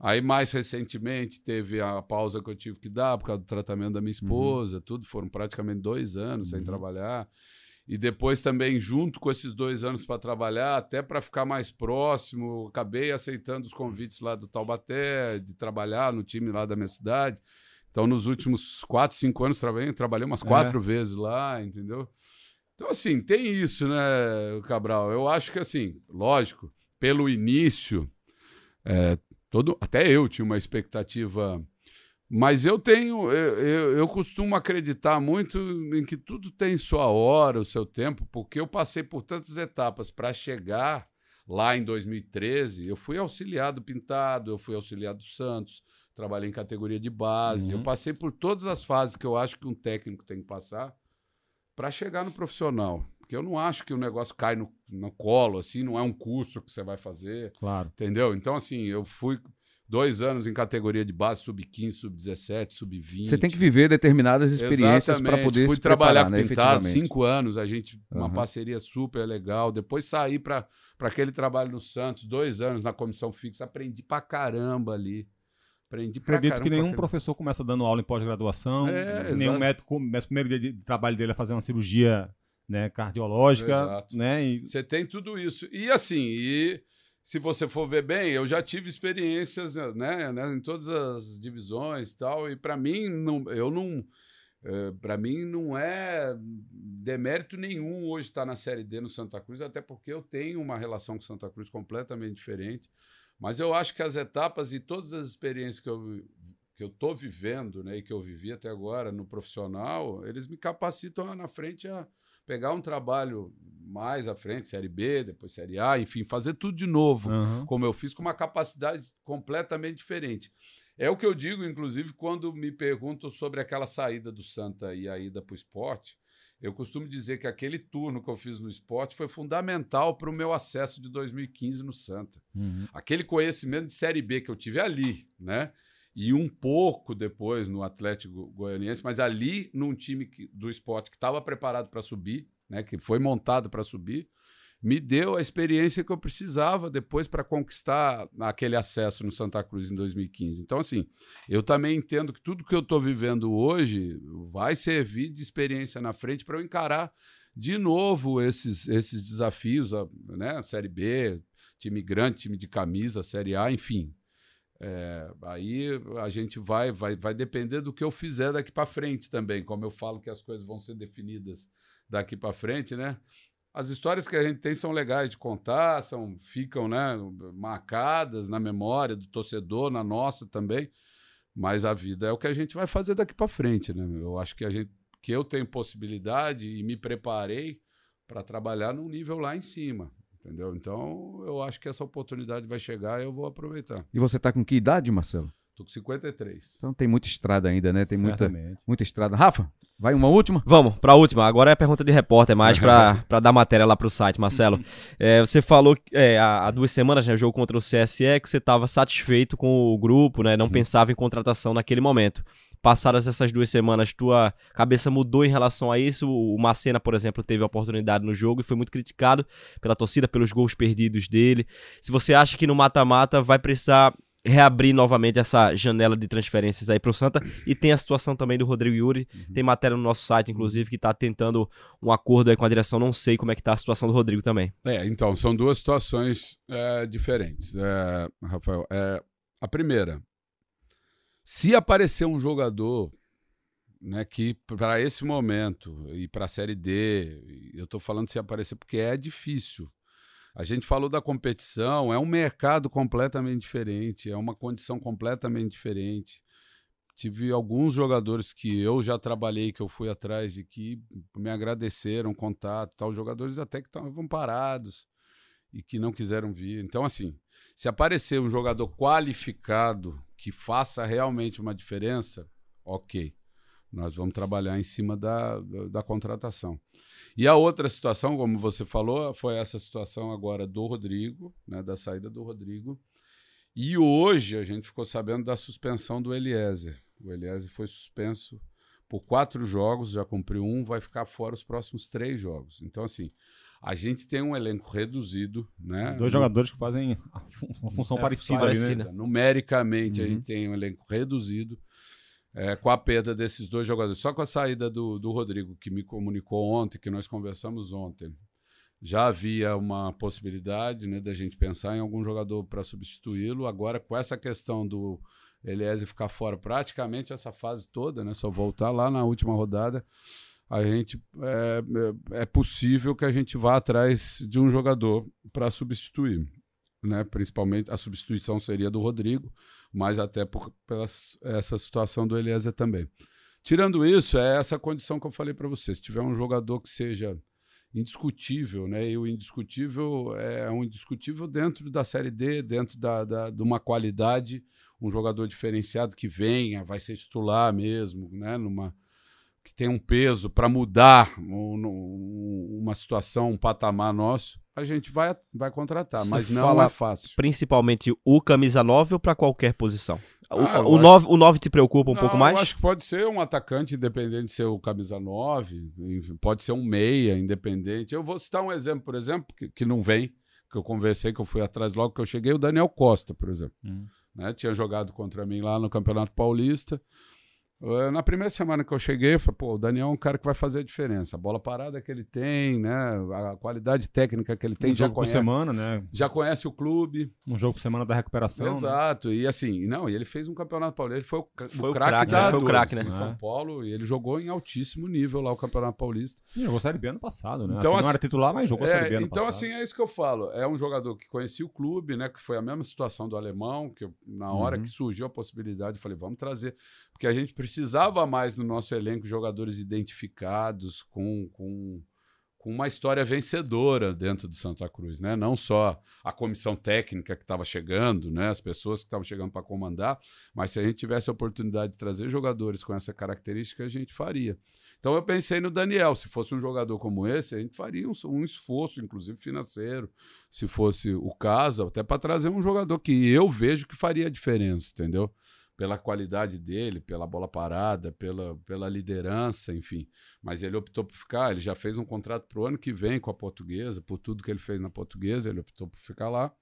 D: Aí, mais recentemente, teve a pausa que eu tive que dar por causa do tratamento da minha esposa, tudo. Foram praticamente dois anos sem
B: Uhum.
D: trabalhar. E depois também junto com esses dois anos para trabalhar, até para ficar mais próximo, acabei aceitando os convites lá do Taubaté, de trabalhar no time lá da minha cidade. Então, nos últimos quatro, cinco anos, trabalhei, trabalhei umas quatro é. vezes lá, entendeu? Então, assim, tem isso, né, Cabral? Eu acho que, assim, lógico, pelo início, é, todo, até eu tinha uma expectativa mas eu tenho, eu, eu, eu, costumo acreditar muito em que tudo tem sua hora, o seu tempo, porque eu passei por tantas etapas para chegar lá em 2013. Eu fui auxiliado do Pintado, eu fui auxiliado do Santos, trabalhei em categoria de base. Uhum. Eu passei por todas as fases que eu acho que um técnico tem que passar para chegar no profissional. Porque eu não acho que o negócio cai no, no colo, assim, não é um curso que você vai fazer.
B: Claro.
D: Entendeu? Então, assim, eu fui dois anos em categoria de base, sub-15, sub-17, sub-20.
A: Você tem que viver determinadas experiências para poder
D: Fui
A: se
D: trabalhar
A: preparar,
D: com né, Pintado cinco anos, a gente, uma uhum. parceria super legal. Depois saí para aquele trabalho no Santos, dois anos na comissão fixa, aprendi pra caramba ali. Aprendi pra
B: Acredito
D: caramba
B: que nenhum professor começa dando aula em pós-graduação, é, nenhum médico, o primeiro dia de trabalho dele é fazer uma cirurgia né, cardiológica, exato. né?
D: E... Você tem tudo isso. E assim, e se você for ver bem, eu já tive experiências né, né em todas as divisões e tal, e para mim, não, eu não. É, para mim não é demérito nenhum hoje estar na Série D no Santa Cruz, até porque eu tenho uma relação com Santa Cruz completamente diferente. Mas eu acho que as etapas e todas as experiências que eu que eu estou vivendo, né, e que eu vivi até agora no profissional, eles me capacitam na frente a, pegar um trabalho mais à frente, Série B, depois Série A, enfim, fazer tudo de novo, uhum. como eu fiz, com uma capacidade completamente diferente. É o que eu digo, inclusive, quando me perguntam sobre aquela saída do Santa e a ida para o esporte. Eu costumo dizer que aquele turno que eu fiz no esporte foi fundamental para o meu acesso de 2015 no Santa. Uhum. Aquele conhecimento de Série B que eu tive ali, né? E um pouco depois no Atlético Goianiense, mas ali num time que, do esporte que estava preparado para subir, né, que foi montado para subir, me deu a experiência que eu precisava depois para conquistar aquele acesso no Santa Cruz em 2015. Então, assim, eu também entendo que tudo que eu estou vivendo hoje vai servir de experiência na frente para eu encarar de novo esses, esses desafios, né? Série B, time grande, time de camisa, Série A, enfim. É, aí a gente vai, vai, vai depender do que eu fizer daqui para frente também. Como eu falo que as coisas vão ser definidas daqui para frente, né? As histórias que a gente tem são legais de contar, são ficam, né, marcadas na memória do torcedor, na nossa também. Mas a vida é o que a gente vai fazer daqui para frente, né? Eu acho que a gente que eu tenho possibilidade e me preparei para trabalhar num nível lá em cima. Entendeu? Então, eu acho que essa oportunidade vai chegar e eu vou aproveitar.
A: E você está com que idade, Marcelo?
D: Tô com 53.
A: Então tem muita estrada ainda, né? Tem muita, muita estrada. Rafa, vai uma última?
C: Vamos, para a última. Agora é a pergunta de repórter, mais para dar matéria lá para o site, Marcelo. é, você falou é, há, há, duas semanas, né, jogo contra o CSE, que você estava satisfeito com o grupo, né? Não uhum. pensava em contratação naquele momento passadas essas duas semanas, tua cabeça mudou em relação a isso? O Macena, por exemplo, teve a oportunidade no jogo e foi muito criticado pela torcida, pelos gols perdidos dele. Se você acha que no mata-mata vai precisar reabrir novamente essa janela de transferências aí para o Santa. E tem a situação também do Rodrigo Yuri. Uhum. Tem matéria no nosso site, inclusive, que está tentando um acordo aí com a direção. Não sei como é que está a situação do Rodrigo também.
D: É, então, são duas situações é, diferentes, é, Rafael. É, a primeira, se aparecer um jogador né, que para esse momento e para a Série D, eu estou falando se aparecer porque é difícil. A gente falou da competição, é um mercado completamente diferente, é uma condição completamente diferente. Tive alguns jogadores que eu já trabalhei, que eu fui atrás e que me agradeceram contato, tal, jogadores até que estavam parados e que não quiseram vir. Então, assim, se aparecer um jogador qualificado que faça realmente uma diferença, ok. Nós vamos trabalhar em cima da, da, contratação. E a outra situação, como você falou, foi essa situação agora do Rodrigo, né, da saída do Rodrigo. E hoje a gente ficou sabendo da suspensão do Eliezer. O Eliezer foi suspenso por quatro jogos, já cumpriu um, vai ficar fora os próximos três jogos. Então, assim, a gente tem um elenco reduzido, né?
B: Dois jogadores que fazem uma função é, parecida, parecida. Ali, né?
D: Numericamente, uhum. a gente tem um elenco reduzido. é, com a perda desses dois jogadores, só com a saída do, do Rodrigo, que me comunicou ontem, que nós conversamos ontem, já havia uma possibilidade né, da gente pensar em algum jogador para substituí-lo. Agora, com essa questão do Eliezer ficar fora praticamente essa fase toda, né, só voltar lá na última rodada, a gente é, é, é possível que a gente vá atrás de um jogador para substituir. Né? Principalmente a substituição seria do Rodrigo, mas até por pela, essa situação do Eliezer também. Tirando isso, é essa condição que eu falei para você. Se tiver um jogador que seja indiscutível, né? E o indiscutível é um indiscutível dentro da Série D, dentro da, da, de uma qualidade, um jogador diferenciado que venha, vai ser titular mesmo, né? Numa, que tem um peso para mudar um, uma situação, um patamar nosso, a gente vai, vai contratar, Você mas não é fácil.
C: Principalmente o camisa 9 ou para qualquer posição? Ah, o, o, 9, o 9 te preocupa um não, pouco mais?
D: Eu acho que pode ser um atacante, independente de ser o camisa 9, pode ser um meia, independente. Eu vou citar um exemplo, por exemplo, que, que não vem, que eu conversei, que eu fui atrás logo que eu cheguei, o Daniel Costa, por exemplo. Hum. Né? Tinha jogado contra mim lá no Campeonato Paulista. Eh, na primeira semana que eu cheguei, eu falei, pô, o Daniel é um cara que vai fazer a diferença. A bola parada que ele tem, né? A qualidade técnica que ele tem.
B: Um já jogo conhece, por semana, né?
D: Já conhece o clube.
B: Um jogo por semana da recuperação.
D: Né? Exato. Né? E assim, não, e ele fez um campeonato paulista. Ele foi o, foi o craque da
C: Foi o craque, né?
D: Em São Paulo. E ele jogou em altíssimo nível lá o campeonato paulista.
B: E jogou Série B ano passado, né? Então, assim, não era titular, mas jogou é, Série B ano
D: Então,
B: passado.
D: assim, é isso que eu falo. É um jogador que conhecia o clube, né? Que foi a mesma situação do alemão, que eu, na hora uhum. que surgiu a possibilidade, eu falei, vamos trazer. Porque a gente precisava mais no nosso elenco jogadores identificados com, com, com uma história vencedora dentro do Santa Cruz, né? Não só a comissão técnica que estava chegando, né? As pessoas que estavam chegando para comandar, mas se a gente tivesse a oportunidade de trazer jogadores com essa característica, a gente faria. Então eu pensei no Daniel, se fosse um jogador como esse, a gente faria um, um esforço, inclusive financeiro, se fosse o caso, até para trazer um jogador que eu vejo que faria diferença, entendeu? Pela qualidade dele, pela bola parada, pela, pela liderança, enfim. Mas ele optou por ficar, ele já fez um contrato para o ano que vem com a portuguesa, por tudo que ele fez na portuguesa, ele optou por ficar lá.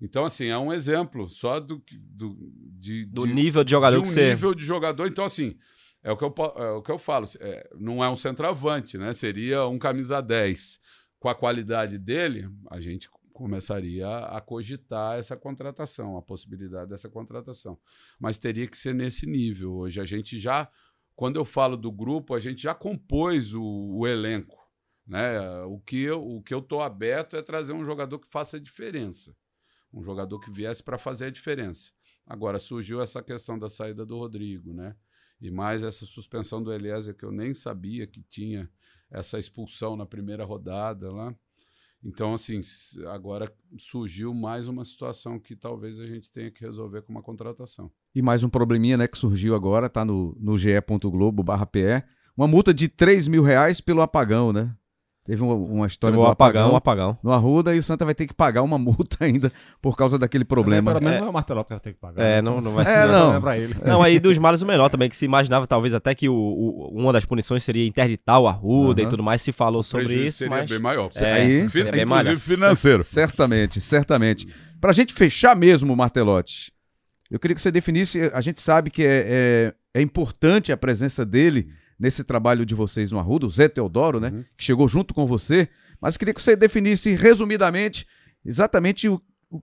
D: Então, assim, é um exemplo só do, do, de,
C: do de, nível de jogador
D: de um
C: que você...
D: nível de jogador. Então, assim, é o que eu, é o que eu falo. É, não é um centroavante, né? Seria um camisa 10. Com a qualidade dele, a gente começaria a cogitar essa contratação, a possibilidade dessa contratação. Mas teria que ser nesse nível. Hoje a gente já, quando eu falo do grupo, a gente já compôs o, o elenco. Né? O que eu o que eu estou aberto é trazer um jogador que faça a diferença, um jogador que viesse para fazer a diferença. Agora surgiu essa questão da saída do Rodrigo, né? E mais essa suspensão do Eliezer que eu nem sabia que tinha essa expulsão na primeira rodada lá. Então, assim, agora surgiu mais uma situação que talvez a gente tenha que resolver com uma contratação.
A: E mais um probleminha, né, que surgiu agora, tá no, no ge.globo barra PE, uma multa de 3 mil reais pelo apagão, né? Teve uma, uma história
C: do apagão, apagão,
A: no Arruda e o Santa vai ter que pagar uma multa ainda por causa daquele problema.
B: Mas pelo menos é, não é o Martelotto que vai ter que pagar.
C: É, né? não, não vai ser. É, não. não, ele. não, aí dos males o menor também, que se imaginava talvez até que o, o uma das punições seria interditar o Arruda uhum. e tudo mais, se falou sobre isso.
D: seria
C: mas...
D: bem maior.
C: É, aí, seria
D: bem maior. financeiro.
A: Certamente, certamente. Pra gente fechar mesmo, Martelotti, eu queria que você definisse, a gente sabe que é, é, é importante a presença dele nesse trabalho de vocês no Arruda, o Zé Teodoro, né, uhum. que chegou junto com você, mas queria que você definisse resumidamente exatamente o,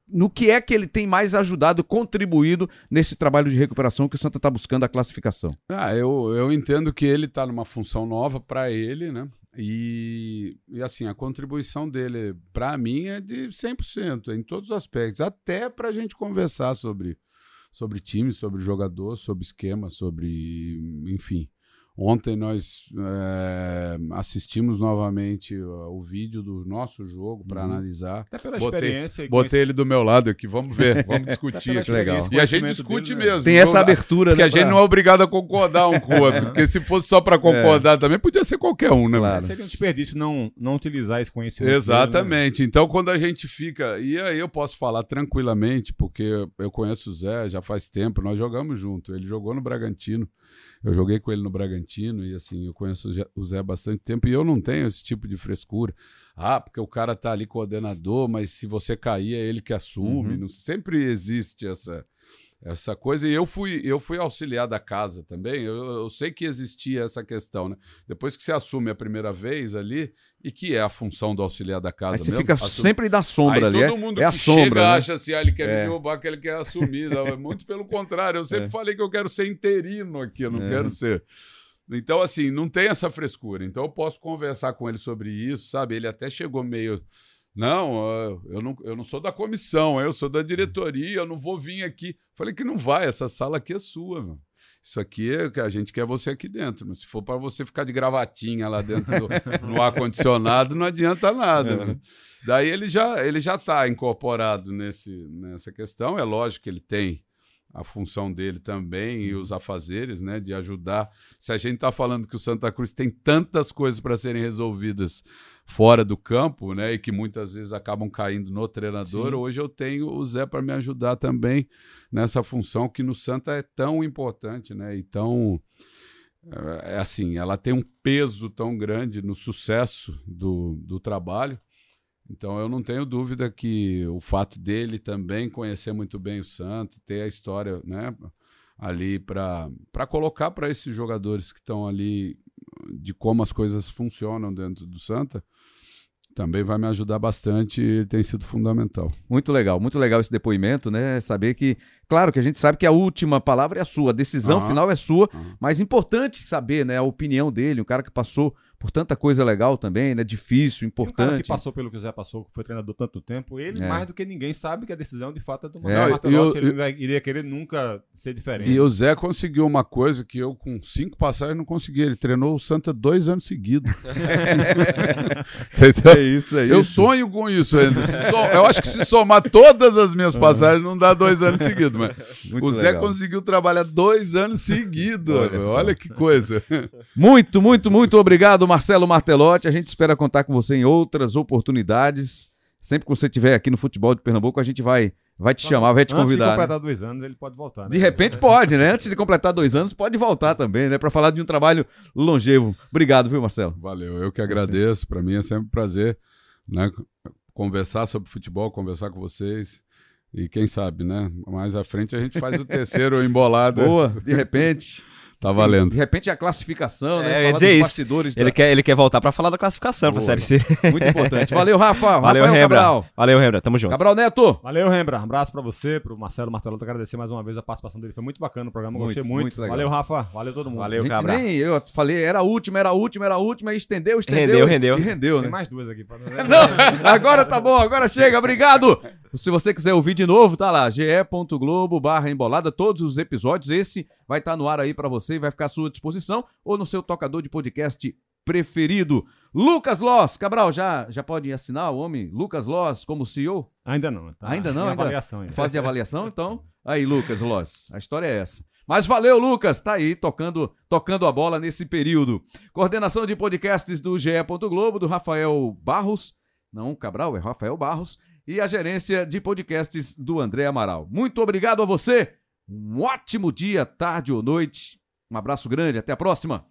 A: no que é que ele tem mais ajudado, contribuído nesse trabalho de recuperação que o Santa está buscando a classificação.
D: Ah, eu, eu entendo que ele está numa função nova para ele, né? E, e assim, a contribuição dele para mim é de 100%, em todos os aspectos, até para a gente conversar sobre, sobre time, sobre jogador, sobre esquema, sobre, enfim. Ontem nós é, assistimos novamente o, o, vídeo do nosso jogo para uhum. analisar.
B: Até pela botei, experiência.
D: Botei ele do meu lado aqui, vamos ver, vamos discutir.
A: Legal.
D: E a gente discute dele, né? mesmo.
A: Tem essa abertura,
D: Porque
A: né,
D: a gente pra... não é obrigado a concordar um com o outro. porque se fosse só para concordar é. também, podia ser qualquer um, né?
B: Claro. Seria um desperdício não, não utilizar esse conhecimento.
D: Exatamente. Dele, né? Então, quando a gente fica. E aí eu posso falar tranquilamente, porque eu conheço o Zé já faz tempo, nós jogamos junto. Ele jogou no Bragantino. Eu joguei com ele no Bragantino e assim, eu conheço o Zé há bastante tempo e eu não tenho esse tipo de frescura. Ah, porque o cara tá ali coordenador, mas se você cair é ele que assume. Uhum. Não, sempre existe essa essa coisa. E eu fui, eu fui auxiliar da casa também. Eu, eu, sei que existia essa questão, né? Depois que você assume a primeira vez ali, e que é a função do auxiliar da casa
A: Aí você
D: mesmo.
A: fica
D: assume...
A: sempre da sombra
D: Aí
A: ali.
D: todo
A: é,
D: mundo
A: é a
D: que
A: sombra.
D: chega
A: né?
D: acha assim, ah, ele quer
A: É.
D: me derrubar, que ele quer assumir. Não, Muito pelo contrário. Eu sempre falei que eu quero ser interino aqui, eu não
A: É.
D: quero ser. Então, assim, não tem essa frescura. Então, eu posso conversar com ele sobre isso, sabe? Ele até chegou meio. Não, eu não, eu não sou da comissão, eu sou da diretoria, eu não vou vir aqui. Falei que não vai, essa sala aqui é sua, meu. Isso aqui é que a gente quer você aqui dentro. Mas se for para você ficar de gravatinha lá dentro do, no ar-condicionado, não adianta nada.
A: É.
D: Daí ele já ele já está incorporado nesse, nessa questão. É lógico que ele tem a função dele também e os afazeres, né, de ajudar. Se a gente está falando que o Santa Cruz tem tantas coisas para serem resolvidas fora do campo, né, e que muitas vezes acabam caindo no treinador,
A: Sim.
D: hoje eu tenho o Zé para me ajudar também nessa função que no Santa é tão importante, né, e tão é é assim, ela tem um peso tão grande no sucesso do, do trabalho. Então eu não tenho dúvida que o fato dele também conhecer muito bem o Santa, ter a história, né, ali para colocar para esses jogadores que estão ali de como as coisas funcionam dentro do Santa, também vai me ajudar bastante e tem sido fundamental.
A: Muito legal, muito legal esse depoimento, né? Saber que, claro que a gente sabe que a última palavra é a sua, a decisão
D: Aham.
A: final é sua,
D: Aham.
A: mas importante saber, né, a opinião dele, um cara que passou por tanta coisa legal também, né? Difícil,
B: E um cara
A: importante.
B: que passou pelo que o Zé passou, que foi treinador tanto tempo, ele,
A: É.
B: mais do que ninguém, sabe que a decisão de fato é do
A: É.
D: Não,
B: Martelotti,
D: eu-
B: ele não vai- iria querer nunca ser diferente.
D: E o Zé conseguiu uma coisa que eu, com cinco passagens, não consegui. Ele treinou o Santa dois anos seguidos.
A: É isso aí.
D: Eu sonho com isso ainda. Eu acho que se somar todas as minhas passagens, não dá dois anos seguidos. Mas
A: Muito
D: o Zé
A: legal.
D: conseguiu trabalhar dois anos seguidos.
A: Olha.
D: Olha que coisa.
A: Muito, muito, muito obrigado, Marcelo Martelotti. A gente espera contar com você em outras oportunidades. Sempre que você estiver aqui no futebol de Pernambuco, a gente vai, vai te chamar, vai te
B: Antes de
A: convidar. né?
B: completar dois anos, ele pode voltar. né?
A: De repente pode, né? Antes de completar dois anos, pode voltar também, né? Para falar de um trabalho longevo. Obrigado, viu, Marcelo?
D: Valeu, eu que agradeço. Para mim é sempre um prazer né, conversar sobre futebol, conversar com vocês. E quem sabe, né? Mais à frente a gente faz o terceiro embolado.
A: Boa, de repente.
D: Tá valendo.
A: De repente a classificação,
C: É,
A: né?
C: ia
A: Falar
C: dizer isso.
A: bastidores
C: Ele
A: da-
C: quer, ele quer voltar pra falar da classificação pra
A: Boa.
C: Série C.
A: Muito importante. Valeu, Rafa.
C: Valeu,
A: Rafael
C: Rembra.
A: Cabral.
C: Valeu, Rembra. Tamo junto.
A: Cabral Neto.
B: Valeu, Rembra. Um abraço pra você, pro Marcelo Martelotti. Agradecer mais uma vez a participação dele. Foi muito bacana o programa,
A: Muito,
B: gostei muito.
A: muito legal.
B: Valeu, Rafa. Valeu todo mundo.
C: Valeu. Cabral.
A: nem, eu falei, era a última, era a última, era a última, e estendeu, estendeu.
C: Rendeu,
A: e-
C: rendeu.
A: E rendeu,
B: Tem
A: né?
B: mais duas aqui. Pra...
A: Não, agora tá bom, agora chega, obrigado. Se você quiser ouvir de novo, tá lá, ge.globo barra embolada, todos os episódios, esse vai estar no ar aí pra você e vai ficar à sua disposição, ou no seu tocador de podcast preferido. Lucas Loss, Cabral, já, já pode assinar o homem Lucas Loss como CEO?
B: Ainda não. Tá
A: Ainda não, ainda-
B: avaliação ainda.
A: Fase de avaliação, então. Aí, Lucas Loss, a história é essa. Mas valeu, Lucas, tá aí tocando, tocando a bola nesse período. Coordenação de podcasts do GE. Globo, do Rafael Barros. Não, Cabral, é Rafael Barros. E a gerência de podcasts do André Amaral. Muito obrigado a você. Um ótimo dia, tarde ou noite. Um abraço grande, até a próxima.